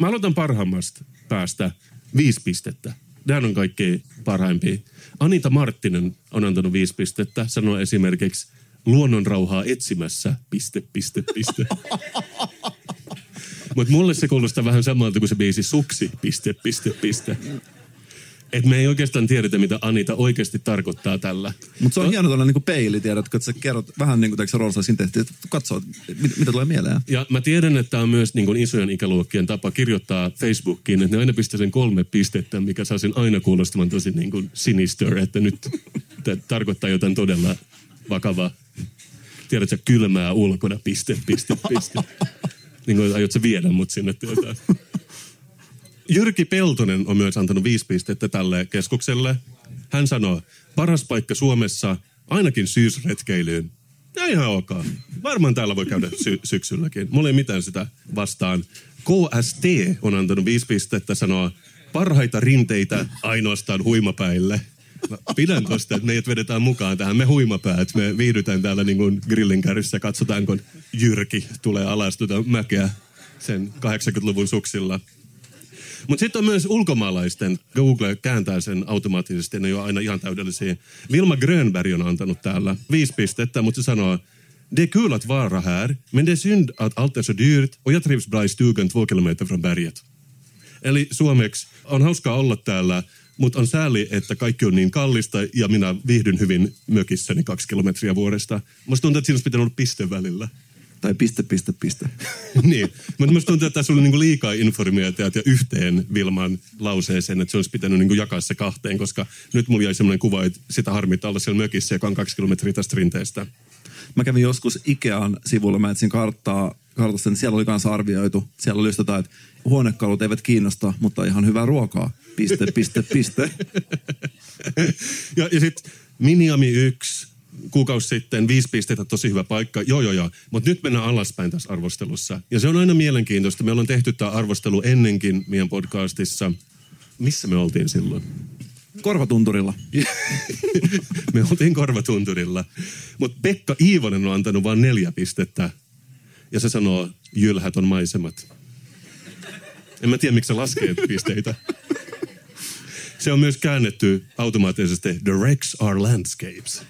Mä aloitan parhaimmasta päästä viisi pistettä. Nämä on kaikkein parhaimpia. Anita Marttinen on antanut viisi pistettä. Sanoo esimerkiksi luonnonrauhaa etsimässä, piste, piste, piste. Mutta mulle se kuulostaa vähän samalta kuin se biisi Suksi, piste, piste, piste. Et me ei oikeastaan tiedetä, mitä Anita oikeasti tarkoittaa tällä. Mutta se on hieno tällainen niin peili, tiedätkö, että sä kerrot vähän niin kuin teikö Rolsaisin tehtiin, että katsoo, mit, mitä tulee mieleen. Ja mä tiedän, että on myös niin kuin isojen ikäluokkien tapa kirjoittaa Facebookiin, että ne aina pistää sen kolme pistettä, mikä saa sen aina kuulostamaan tosi niin kuin sinister, että nyt tämä tarkoittaa jotain todella vakavaa. Tiedätkö, kylmää ulkona, piste, piste, piste. [LAUGHS] niin kuin aiot sä viedä mut sinne työtään. Jyrki Peltonen on myös antanut viisi pistettä tälle keskukselle. Hän sanoo, paras paikka Suomessa ainakin syysretkeilyyn. Ja ihan ok. Varmaan täällä voi käydä sy- syksylläkin. Mulla ei mitään sitä vastaan. KST on antanut viisi pistettä, sanoo parhaita rinteitä ainoastaan huimapäille. Mä pidän tosta, että meidät vedetään mukaan tähän. Me huimapäät, me viihdytään täällä niin kuin grillin kärryssä. Katsotaan, kun Jyrki tulee alas tuota mäkeä sen 80-luvun suksilla. Mutta sitten on myös ulkomaalaisten, Google kääntää sen automaattisesti, ne ole aina ihan täydellisiä. Vilma Grönberg on antanut täällä viisi pistettä, mutta se sanoo, Det är kul att vara här, men det är synd att allt är så dyrt och jag trivs bra i stugan två kilometer från berget. Eli suomeksi, on hauskaa olla täällä, mutta on sääli, että kaikki on niin kallista ja minä viihdyn hyvin mökissäni kaksi kilometriä vuodesta. Musta tuntuu, että siinä olisi pitänyt olla piste välillä. Tai piste, piste, piste. [LAUGHS] niin, mutta musta tuntuu, että tässä oli niinku liikaa informaatiota yhteen Vilman lauseeseen, että se olisi pitänyt niinku jakaa se kahteen, koska nyt mulla jäi semmoinen kuva, että sitä harmittaa olla siellä mökissä, joka on kaksi kilometriä tästä rinteestä. Mä kävin joskus Ikean sivulla, mä etsin karttaa, kartasta, niin siellä oli kanssa arvioitu. Siellä oli just jotain, että huonekalut eivät kiinnosta, mutta ihan hyvää ruokaa. Piste, piste, piste. [LAUGHS] ja ja sitten Miniami 1, kuukausi sitten, viisi pistettä, tosi hyvä paikka. Joo, joo, joo. Mutta nyt mennään alaspäin tässä arvostelussa. Ja se on aina mielenkiintoista. Me ollaan tehty tämä arvostelu ennenkin meidän podcastissa. Missä me oltiin silloin? Korvatunturilla. [LAUGHS] me oltiin korvatunturilla. Mutta Pekka Iivonen on antanut vain neljä pistettä. Ja se sanoo, jylhät on maisemat. En mä tiedä, miksi se laskee [LAUGHS] pisteitä. Se on myös käännetty automaattisesti, the wrecks are landscapes.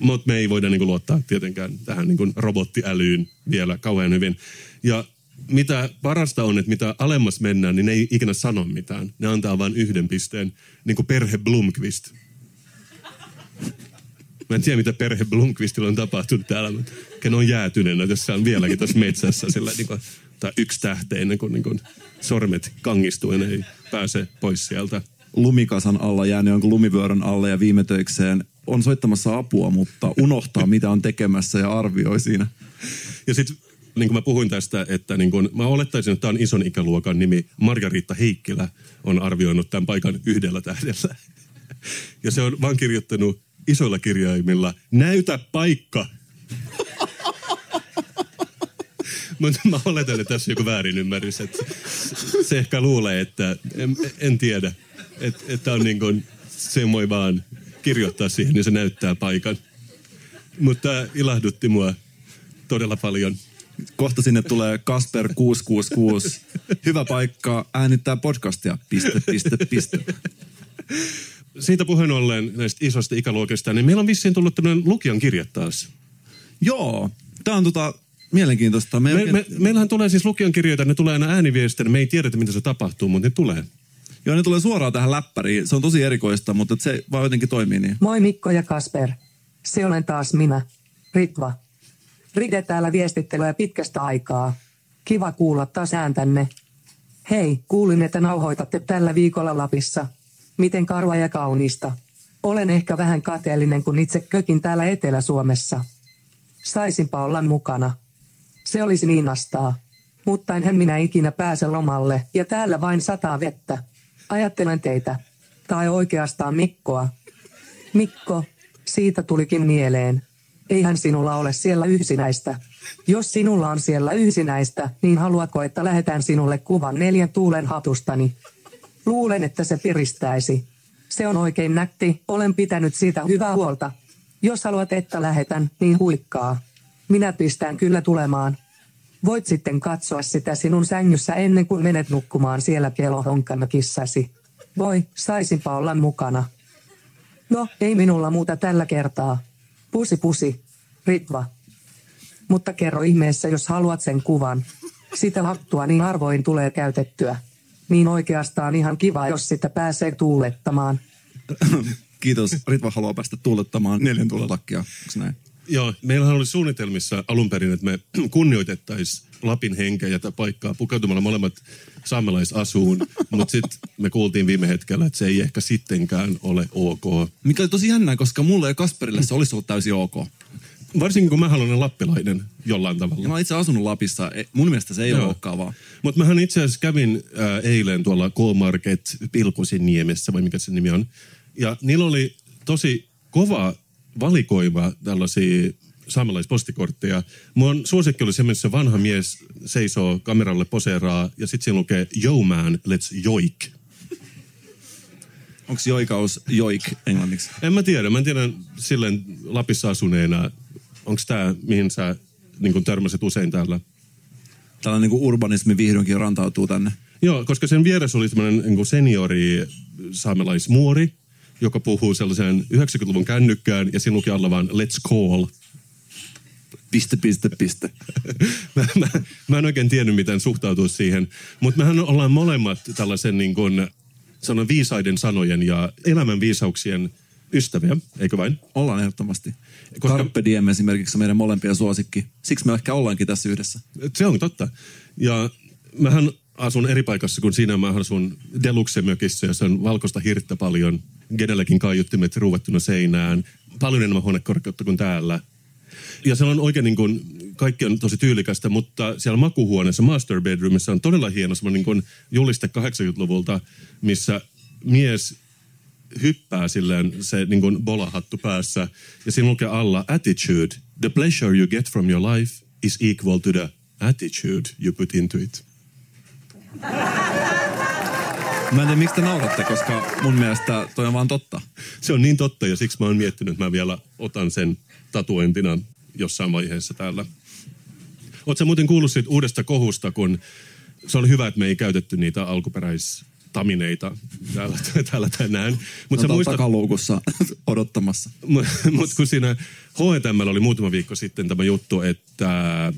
Mutta me ei voida niinku luottaa tietenkään tähän niinku robottiälyyn vielä kauhean hyvin. Ja mitä parasta on, että mitä alemmas mennään, niin ne ei ikinä sano mitään. Ne antaa vain yhden pisteen, niin kuin perhe Blomqvist. Mä en tiedä, mitä perhe Blomqvistilla on tapahtunut täällä, mutta ken on jäätyneenä, on vieläkin tässä metsässä sillä niin kuin, tai yksi tähteinen, kun niin kuin sormet kangistuu ja ne ei pääse pois sieltä. Lumikasan alla jäänyt jonkun lumivyörön alle ja viime töikseen on soittamassa apua, mutta unohtaa mitä on tekemässä ja arvioi siinä. Ja sitten niin kuin mä puhuin tästä, että niin kuin, mä olettaisin, että tämä on ison ikäluokan nimi. Margaritta Heikkilä on arvioinut tämän paikan yhdellä tähdellä. Ja se on vaan kirjoittanut isoilla kirjaimilla, näytä paikka. Mutta mä oletan, että tässä on joku väärinymmärrys. Että se ehkä luulee, että en, en tiedä. Että että on niin kuin, se voi vaan kirjoittaa siihen, niin se näyttää paikan. Mutta tämä ilahdutti mua todella paljon. Kohta sinne tulee Kasper 666. Hyvä paikka äänittää podcastia. Piste, piste, piste. Siitä puheen ollen näistä isoista ikäluokista, niin meillä on vissiin tullut tämmöinen lukijan kirja taas. Joo, tää on tota mielenkiintoista. Me, Me, oikein... me, meillähän tulee siis lukijan kirjoita, ne tulee aina ääniviestinä, me ei tiedetä, mitä se tapahtuu, mutta ne tulee. Joo, ne tulee suoraan tähän läppäriin. Se on tosi erikoista, mutta se vaan jotenkin toimii niin. Moi Mikko ja Kasper. Se olen taas minä, Ritva. Ride täällä viestittelee pitkästä aikaa. Kiva kuulla taas ääntänne. Hei, kuulin, että nauhoitatte tällä viikolla Lapissa. Miten karva ja kaunista. Olen ehkä vähän kateellinen, kun itse kökin täällä Etelä-Suomessa. Saisinpa olla mukana. Se olisi niin nastaa. Mutta enhän minä ikinä pääse lomalle, ja täällä vain sataa vettä. Ajattelen teitä. Tai oikeastaan Mikkoa. Mikko, siitä tulikin mieleen. Eihän sinulla ole siellä yhsinäistä. Jos sinulla on siellä yhsinäistä, niin haluatko, että lähetän sinulle kuvan neljän tuulen hatustani? Luulen, että se piristäisi. Se on oikein nätti, olen pitänyt siitä hyvää huolta. Jos haluat, että lähetän, niin huikkaa. Minä pistän kyllä tulemaan. Voit sitten katsoa sitä sinun sängyssä ennen kuin menet nukkumaan siellä kelohonkana kissasi. Voi, saisinpa olla mukana. No, ei minulla muuta tällä kertaa. Pusi pusi. Ritva. Mutta kerro ihmeessä, jos haluat sen kuvan. Sitä hattua niin harvoin tulee käytettyä. Niin oikeastaan ihan kiva, jos sitä pääsee tuulettamaan. Kiitos. Ritva haluaa päästä tuulettamaan neljän tuulen takkia. Onks näin? Joo, meillähän oli suunnitelmissa alun perin, että me [CLEARS THROAT] kunnioitettaisiin Lapin henkeä ja paikkaa pukeutumalla molemmat saamelaisasuun, [LAUGHS] mutta sitten me kuultiin viime hetkellä, että se ei ehkä sittenkään ole ok. Mikä oli tosi jännää, koska mulle ja Kasperille se olisi ollut täysin ok. Varsinkin kun mä olen lappilainen jollain tavalla. Ja mä oon itse asunut Lapissa. E- Mun mielestä se ei ole loukkaavaa. Mutta mähän itse asiassa kävin ää, eilen tuolla K-Market Pilkusin niemessä, vai mikä se nimi on. Ja niillä oli tosi kova valikoima tällaisia saamelaispostikontteja. Mun suosikki oli se, missä vanha mies seisoo kameralle poseeraa ja sitten siinä lukee Yo man, let's joik. Onko joikaus joik englanniksi? En mä tiedä. Mä en tiedä silleen Lapissa asuneena, onko tämä, mihin sä niin törmäsit usein täällä? Tällainen niin urbanismi vihdoinkin rantautuu tänne. Joo, koska sen vieressä oli semmoinen niin seniori saamelaismuori, joka puhuu sellaisen 90-luvun kännykkään ja siinä luki alla vaan let's call. Piste, piste, piste. [LAUGHS] mä, mä, mä en oikein tiennyt, miten suhtautua siihen. Mutta mehän ollaan molemmat tällaisen niin kuin, sanon viisaiden sanojen ja elämän viisauksien ystäviä, eikö vain? Ollaan ehdottomasti. Koska-. Carpe Diem esimerkiksi on meidän molempien suosikki. Siksi me ehkä ollaankin tässä yhdessä. Se on totta. Ja mähän asun eri paikassa kuin siinä. Mä asun Deluxe-mökissä ja se on valkoista hirttä paljon. Kenelläkin kaiuttimet ruuvattuna seinään. Paljon enemmän huonekorkeutta kuin täällä. Ja se on oikein niin kuin, kaikki on tosi tyylikästä, mutta siellä makuhuoneessa, master bedroomissa on todella hieno semmoinen niin kuin juliste 80-luvulta, missä mies hyppää silleen se niin kuin bolahattu päässä ja siinä lukee alla attitude. The pleasure you get from your life is equal to the attitude you put into it. [LAUGHS] Mä en tiedä, miksi te nauratte, koska mun mielestä toi on vaan totta. Se on niin totta ja siksi mä oon miettinyt, että mä vielä otan sen tatuointina jossain vaiheessa täällä. Oletko muuten kuullut siitä uudesta kohusta, kun se oli hyvä, että me ei käytetty niitä alkuperäistamineita täällä, täällä tänään. Mutta Mutta muistat... takaluukussa [LAUGHS] odottamassa. Mutta kun siinä H&M oli muutama viikko sitten tämä juttu, että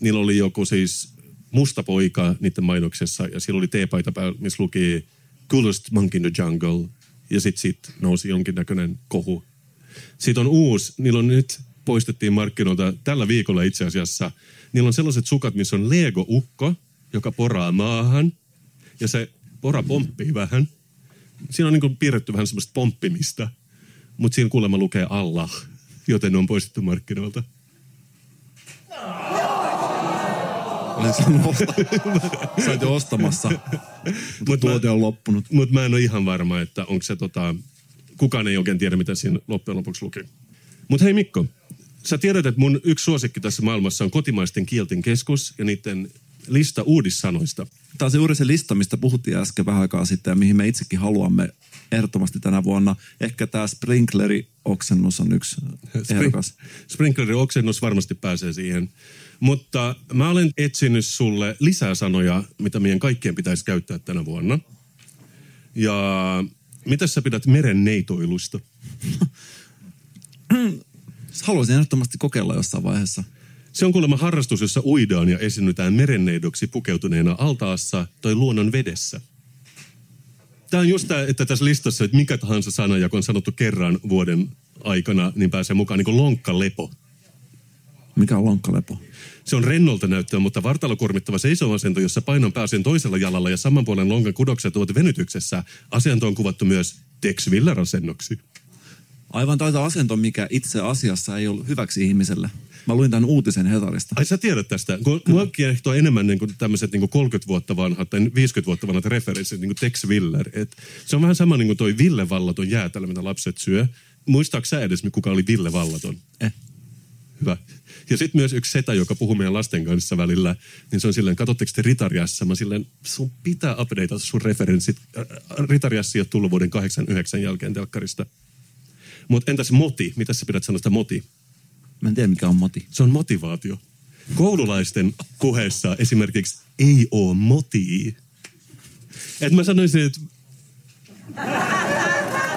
niillä oli joku siis musta poika niiden mainoksessa ja sillä oli teepaita päällä, missä luki Coolest Monkey in the Jungle ja sitten sit nousi jonkinnäköinen kohu. Siitä on uusi, niillä on nyt poistettiin markkinoilta tällä viikolla itse asiassa. Niillä on sellaiset sukat, missä on Lego-ukko, joka poraa maahan ja se pora pomppii vähän. Siinä on niin piirretty vähän semmoista pomppimista, mutta siinä kuulemma lukee Allah, joten ne on poistettu markkinoilta. Olin sanonut [LAUGHS] ostaa. Sä jo ostamassa. Mutta tuote on loppunut. Mutta mä en ole ihan varma, että onko se tota... Kukaan ei oikein tiedä, mitä siinä loppujen lopuksi luki. Mutta hei Mikko, sä tiedät, että mun yksi suosikki tässä maailmassa on kotimaisten kielten keskus ja niiden lista uudissanoista. Tämä on se juuri se lista, mistä puhuttiin äsken vähän aikaa sitten ja mihin me itsekin haluamme ehdottomasti tänä vuonna. Ehkä tämä sprinkleri-oksennus on yksi ehdokas. Sprinklerin oksennus varmasti pääsee siihen. Mutta mä olen etsinyt sulle lisää sanoja, mitä meidän kaikkien pitäisi käyttää tänä vuonna. Ja mitä sä pidät meren neitoilusta? [CLEARS THROAT] Haluaisin ehdottomasti kokeilla jossain vaiheessa. Se on kuulemma harrastus, jossa uidaan ja esiinnytään merenneidoksi pukeutuneena altaassa tai luonnon vedessä. Tämä on just tämä, että tässä listassa, että mikä tahansa sana, joka on sanottu kerran vuoden aikana, niin pääsee mukaan niin kuin lonkkalepo. Mikä on lonkkalepo? Se on rennolta näyttöä, mutta vartalokuormittava seisoasento, jossa painon pääsen toisella jalalla ja saman puolen lonkan kudokset ovat venytyksessä. Asento on kuvattu myös Tex Willer-asennoksi. Aivan taita asento, mikä itse asiassa ei ollut hyväksi ihmiselle. Mä luin tämän uutisen Hesarista. Ai sä tiedät tästä. Mua kiehtoo enemmän niin kuin tämmöiset niin kuin 30 vuotta vanhat tai 50 vuotta vanhat referenssit, niin kuin Tex Willer. Et se on vähän sama niin kuin toi Ville Vallaton jäätelö, mitä lapset syö. Muistaaks sä edes, kuka oli Ville Vallaton? Eh. Hyvä. Ja sitten myös yksi setä, joka puhuu meidän lasten kanssa välillä, niin se on silleen, katsotteko te Ritariassa? Mä silleen, sun pitää updateata sun referenssit. Äh, Ritariassa ei ole tullut vuoden 89 jälkeen telkkarista. Mutta entäs moti? Mitä sä pidät sanosta moti? Mä en tiedä, mikä on moti. Se on motivaatio. Koululaisten puheessa esimerkiksi ei oo motii. Et mä sanoisin, että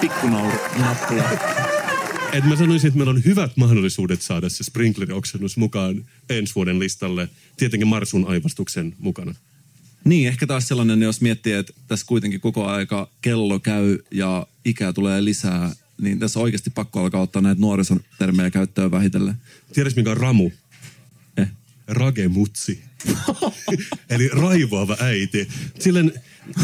Pikkunauru, nappula. Et mä sanoisin, että meillä on hyvät mahdollisuudet saada se sprinklerioksennus mukaan ensi vuoden listalle. Tietenkin Marsun aivastuksen mukana. Niin, ehkä taas sellainen, jos miettii, että tässä kuitenkin koko aika kello käy ja ikää tulee lisää, niin tässä on oikeasti pakko alkaa ottaa näitä nuorison termejä käyttöön vähitellen. Tiedätkö mikä on ramu? Ragemutsi. Eli raivoava äiti. Silleen,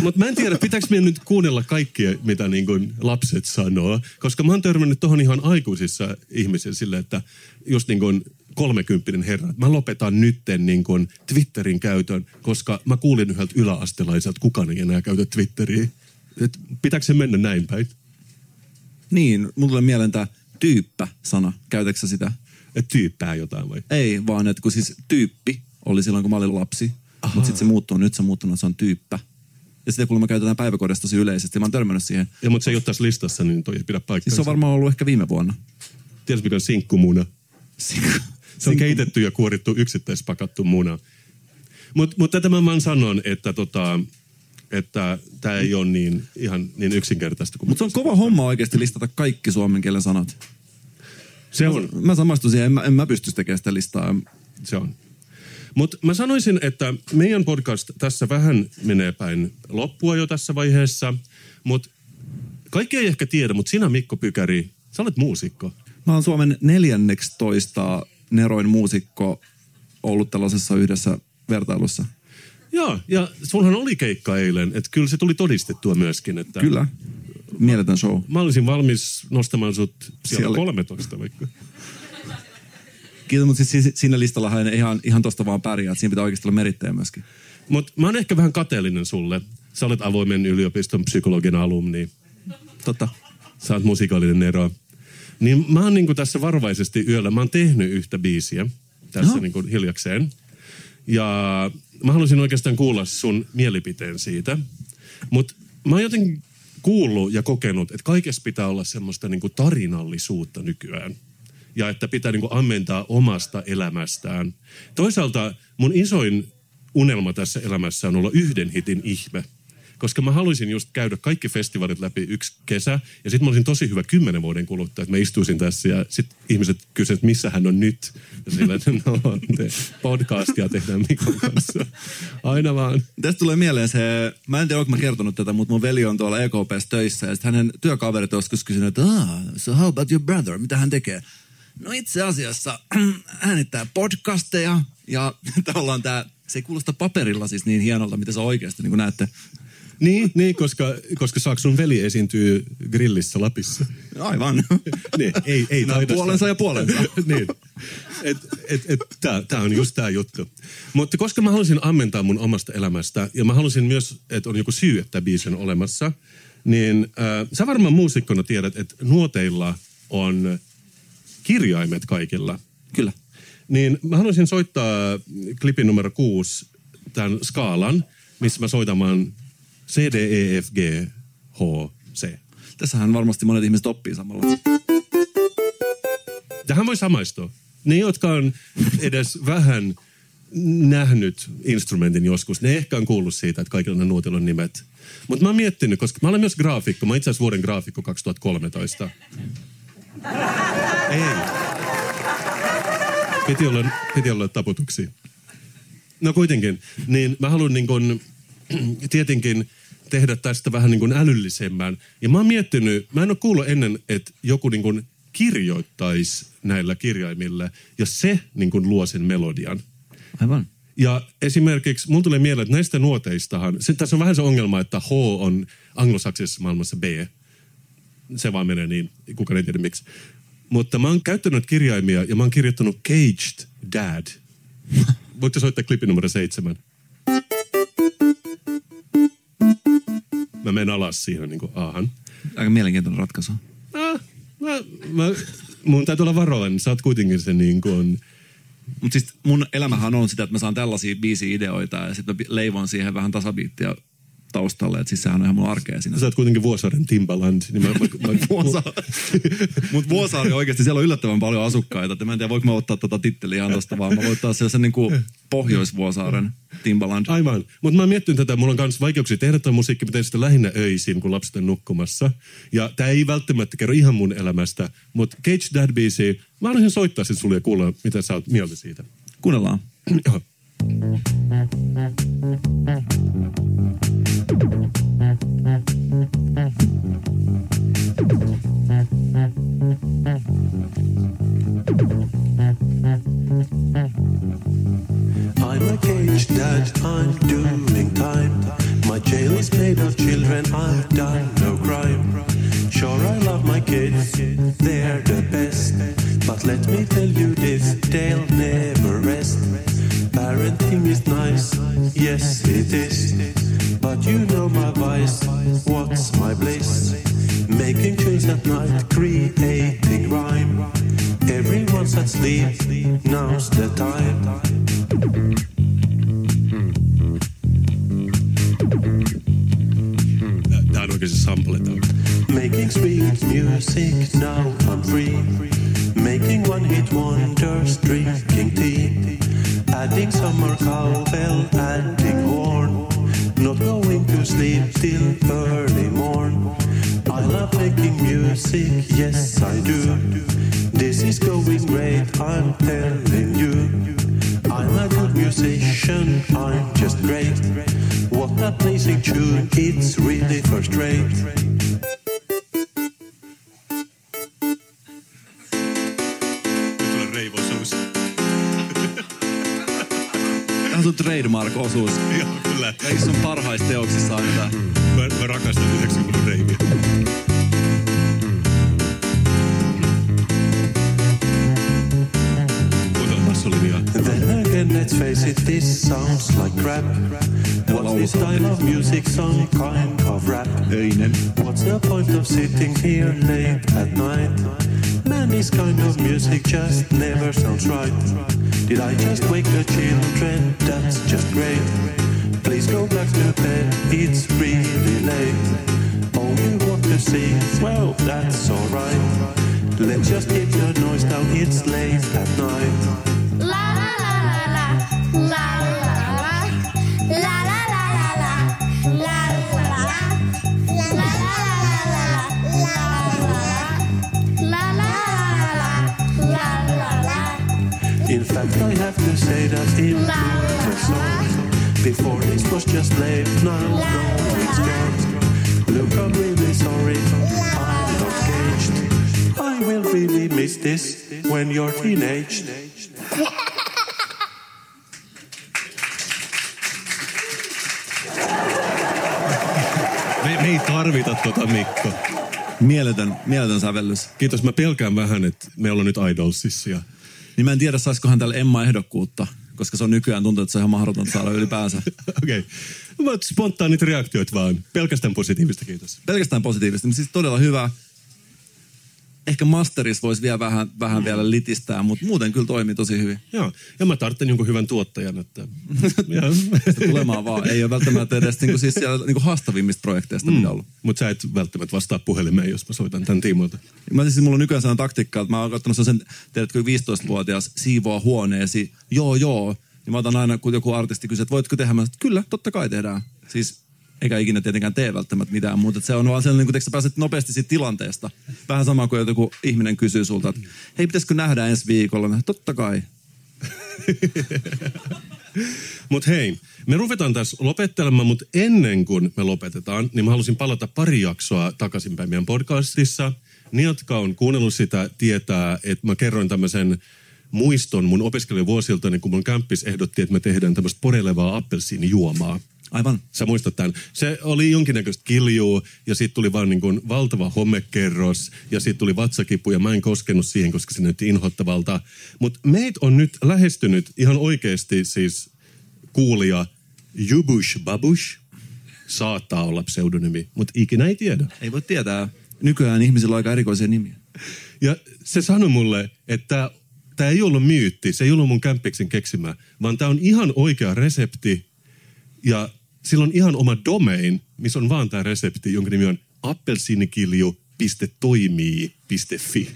mutta mä en tiedä, pitääkö meidän nyt kuunnella kaikkia, mitä niin kuin lapset sanoo. Koska mä oon törmännyt tohon ihan aikuisissa ihmisissä sille, että just niin kuin kolmekymppinen herra, mä lopetan nytten niin kuin Twitterin käytön, koska mä kuulin yhdeltä yläastelaiselta, että kukaan ei enää käytä Twitteriä. Et pitääkö se mennä näin päin? Niin, mulla tulee mieleen tämä tyyppä-sana. Käytätkö sitä? Että tyyppää jotain vai? Ei, vaan että kun siis tyyppi oli silloin, kun mä olin lapsi. Mutta sitten se muuttuu, nyt se on muuttunut, se on tyyppä. Ja sitä kuulemma käytetään päiväkodissa tosi yleisesti. Mä oon törmännyt siihen. Ja mutta se ei ole tässä listassa, niin toi ei pidä paikkaa. Siis se on varmaan ollut ehkä viime vuonna. Tiedätkö mikä on sinkkumuna? Se on keitetty ja kuorittu yksittäispakattu muna. Mutta mut tätä mä vaan sanon, että tota, että tämä ei ole niin, ihan niin yksinkertaista kuin... Mutta se on kova homma oikeasti listata kaikki suomen kielen sanat. Se on. Mä samaistun siihen, en mä, en mä pystyisi tekemään sitä listaa. Se on. Mutta mä sanoisin, että meidän podcast tässä vähän menee päin loppua jo tässä vaiheessa, mutta Kaikki ei ehkä tiedä, mutta sinä Mikko Pykäri, sä olet muusikko. Mä oon Suomen neljänneksi toista neroin muusikko ollut tällaisessa yhdessä vertailussa. Joo, ja sulhan oli keikka eilen, että kyllä se tuli todistettua myöskin. Että Kyllä. Mieletön show. Mä olisin valmis nostamaan sut siellä, Siellä- 13 vaikka. Kiitos, mutta siis si- siinä listallahan ihan, ihan tosta vaan pärjää. että Siinä pitää oikeasti olla merittäjä myöskin. Mutta mä oon ehkä vähän kateellinen sulle. Sä olet avoimen yliopiston psykologin alumni. Totta. Sä oot musikaalinen Nero. Niin mä oon niinku tässä varovaisesti yöllä, mä oon tehnyt yhtä biisiä tässä Joo. niinku hiljakseen. Ja mä haluaisin oikeastaan kuulla sun mielipiteen siitä. Mutta mä oon jotenkin kuullut ja kokenut, että kaikessa pitää olla semmoista niinku tarinallisuutta nykyään. Ja että pitää niinku ammentaa omasta elämästään. Toisaalta mun isoin unelma tässä elämässä on olla yhden hitin ihme. Koska mä haluaisin just käydä kaikki festivaalit läpi yksi kesä. Ja sitten mä olisin tosi hyvä kymmenen vuoden kuluttua, että mä istuisin tässä ja sitten ihmiset kysyvät, että missä hän on nyt. Ja sillä, että no, te podcastia tehdään Mikon kanssa. Aina vaan. Tästä tulee mieleen se, mä en tiedä, onko mä kertonut tätä, mutta mun veli on tuolla EKPssä töissä ja sitten hänen työkaverit joskus kysynyt, että ah, so how about your brother, mitä hän tekee? No itse asiassa [CLEARS THROAT] äänittää podcasteja ja [LAUGHS] tavallaan tää, se ei kuulosta paperilla siis niin hienolta, mitä se oikeasti, niin näette. Niin, niin koska, koska saako sun veli esiintyy grillissä Lapissa? Aivan. [LAUGHS] niin, ei, ei No, puolensa ja puolensa. [LAUGHS] niin. Et, et, et, tää, tää on just tää juttu. Mutta koska mä halusin ammentaa mun omasta elämästä, ja mä halusin myös, että on joku syy, että biisi on olemassa, niin äh, sä varmaan muusikkona tiedät, että nuoteilla on kirjaimet kaikilla. Kyllä. Niin mä haluaisin soittaa klipin numero kuusi, tämän skaalan, missä mä soitamaan C, D, E, F, G, H, C. Tässähän varmasti monet ihmiset oppii samalla. Tähän voi samaistua. Ne, jotka on edes vähän nähnyt instrumentin joskus, ne ehkä on kuullut siitä, että kaikilla ne nuotilla on nimet. Mutta mä oon miettinyt, koska mä olen myös graafikko. Mä itse asiassa vuoden graafikko 2013. Ei. Piti olla, piti olla taputuksia. No kuitenkin. Niin mä haluan niin kun, [CLEARS THROAT] tietenkin tehdä tästä vähän niin kuin älyllisemmän. Ja mä oon miettinyt, mä en ole kuullut ennen, että joku niin kuin kirjoittaisi näillä kirjaimilla, ja se niin kuin luo sen melodian. Aivan. Ja esimerkiksi mun tulee mieleen, että näistä nuoteistahan, se, tässä on vähän se ongelma, että H on anglosaksisessa maailmassa B. Se vaan menee niin, kukaan ei tiedä miksi. Mutta mä oon käyttänyt kirjaimia ja mä oon kirjoittanut Caged Dad. [LAUGHS] Voitko soittaa klippi numero seitsemän? Mä menen alas siinä niin kuin aahan. Aika mielenkiintoinen ratkaisu. Ah, mä, mä, mun täytyy olla varovainen. Sä oot kuitenkin se niin kuin, Mutta siis mun elämähän on sitä, että mä saan tällaisia biisi-ideoita ja sitten mä leivon siihen vähän tasabiittiä taustalle. Että siis sehän on ihan mun arkea siinä. sä oot kuitenkin Vuosaaren Timbaland. Niin mä, mä, mä, Mutta Vuosaari [LAUGHS] oikeasti, siellä on yllättävän paljon asukkaita. Mä en tiedä, voiko mä ottaa tota titteliä ihan tosta vaan. Mä voin ottaa sellaisen niin kuin Pohjois-Vuosaaren Timbaland. Aivan. Mutta mä oon miettinyt tätä, mulla on myös vaikeuksia tehdä tätä musiikkia, mä teen sitä lähinnä öisin, kun lapset on nukkumassa. Ja tämä ei välttämättä kerro ihan mun elämästä, mutta Cage Dad biisi, mä haluaisin soittaa sen sulle ja kuulla, mitä sä oot mieltä siitä. Kuunnellaan. Joo. I'm a caged dad, I'm doing time. Nice, yes it is. But you know my vice, what's my bliss? Making tunes at night, creating rhyme. Everyone's asleep, now's the time. Tää on oikeasti sample. tää on. Making sweet music, now I'm free. Making one hit wonders, drinking tea. Adding some more cowbell, till early morn. I love making music, yes I do. This is going great, I'm telling you. I'm a good musician, I'm just great. What a amazing tune, it's really first rate. Trademark also. Point of sitting here late at night? Man, this kind of music just never sounds right. Did I just wake the children? That's just great. Please go back to bed, it's really late. Oh, you want to sing? Well, that's alright. Let's just keep the noise down, it's late at night. Have to say that in the song before this was just late, now no, it's gone. Look, I'm really sorry, I'm not caged. I will really miss this when you're teenaged. Me, me ei tarvita tota Mikko. Mieletön, mieletön sävellys. Kiitos, mä pelkään vähän, että me ollaan nyt Idolsissa ja Niin mä en tiedä, saisikohan täällä Emma ehdokkuutta, koska se on nykyään tuntuu, että se on ihan mahdotonta saada ylipäänsä. [LAUGHS] Okei. Okay. Spontaanit reaktiot vaan. Pelkästään positiivista, kiitos. Pelkästään positiivisesti, mutta siis todella hyvä. Ehkä masteris voisi vielä vähän, vähän vielä litistää, mutta muuten kyllä toimii tosi hyvin. Joo. Ja mä tarvitsen jonkun hyvän tuottajan, että... [LAUGHS] Tulemaan vaan. Ei ole välttämättä edes niinku siis siellä niinku haastavimmista projekteista, mm. mitä on ollut. Mutta sä et välttämättä vastaa puhelimeen, jos mä soitan tämän tiimoilta. Mä siis mulla on nykyään sellainen taktiikka, että mä oon ottanut sen, tiedätkö, 15-vuotias siivoa huoneesi, joo joo. Niin mä otan aina, kun joku artisti kysyy, että voitko tehdä, mä sanon, että kyllä, totta kai tehdään. Siis eikä ikinä tietenkään tee välttämättä mitään muuta. Se on vaan sellainen, kun sä pääset nopeasti siitä tilanteesta. Vähän sama kuin joku ihminen kysyy sulta, että hei, pitäisikö nähdä ensi viikolla? Mä, Totta kai. [LAUGHS] Mutta hei, me ruvetaan tässä lopettelemaan, mutta ennen kuin me lopetetaan, niin mä halusin palata pari jaksoa takaisinpäin meidän podcastissa. Ne, jotka on kuunnellut sitä, tietää, että mä kerroin tämmöisen muiston mun opiskelijavuosilta, niin kun mun kämppis ehdotti, että me tehdään tämmöistä porelevaa appelsiinijuomaa. Aivan. Sä muistat tämän. Se oli jonkinnäköistä kiljuu ja sitten tuli vaan niin kuin valtava homekerros ja sitten tuli vatsakipu ja mä en koskenut siihen, koska se näytti inhottavalta. Mutta meitä on nyt lähestynyt ihan oikeasti siis kuulija Jubush Babush. Saattaa olla pseudonymi, mutta ikinä ei tiedä. Ei voi tietää. Nykyään ihmisillä on aika erikoisia nimiä. Ja se sanoi mulle, että tämä ei ollut myytti, se ei ollut mun kämppiksen keksimä, vaan tämä on ihan oikea resepti ja sillä on ihan oma domain, missä on vaan tämä resepti, jonka nimi on appelsiinikilju.toimii.fi.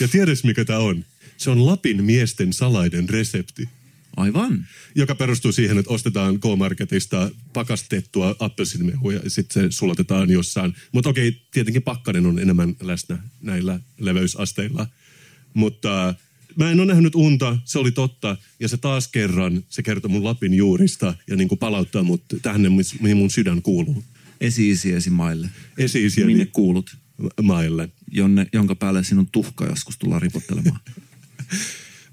ja tiedätkö mikä tämä on? Se on Lapin miesten salainen resepti, Aivan. joka perustuu siihen, että ostetaan K-Marketista pakastettua appelsiinimehua ja sitten se sulatetaan jossain. Mutta okei, tietenkin pakkanen on enemmän läsnä näillä leveysasteilla. Mutta äh, mä en ole nähnyt unta, se oli totta. Ja se taas kerran, se kertoo mun Lapin juurista ja niin kuin palauttaa mut tähän, mihin mun sydän kuuluu. Esi-isiesi maille. Esi-isiäni Minne kuulut, maille. jonne, jonka päälle sinun tuhka joskus tullaan ripottelemaan. [LAUGHS]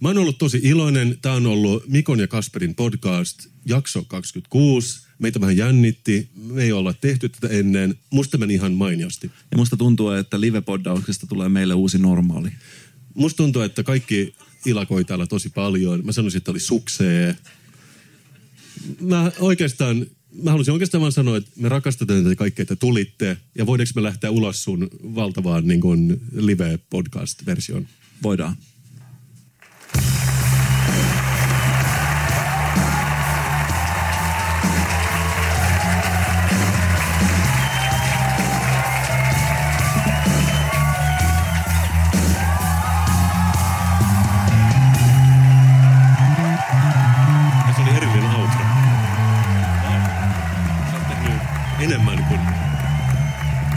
Mä oon ollut tosi iloinen. Tämä on ollut Mikon ja Kasperin podcast, jakso 26. Meitä vähän jännitti. Me ei olla tehty tätä ennen. Musta meni ihan mainiosti. Ja musta tuntuu, että live-poddauksesta tulee meille uusi normaali. Musta tuntuu, että kaikki ilakoi täällä tosi paljon. Mä sanoisin, että oli suksee. Mä oikeastaan, mä halusin oikeastaan vaan sanoa, että me rakastetaan teitä kaikki, että tulitte. Ja voidaanko me lähteä ulos sun valtavaan niin live-podcast-versioon? Voidaan.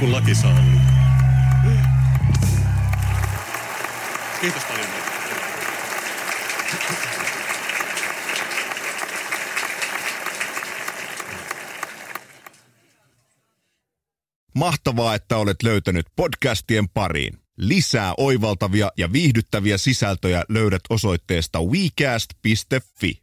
Kuin laki sallii. Kiitos paljon. Mahtavaa, että olet löytänyt podcastien pariin. Lisää oivaltavia ja viihdyttäviä sisältöjä löydät osoitteesta wecast.fi.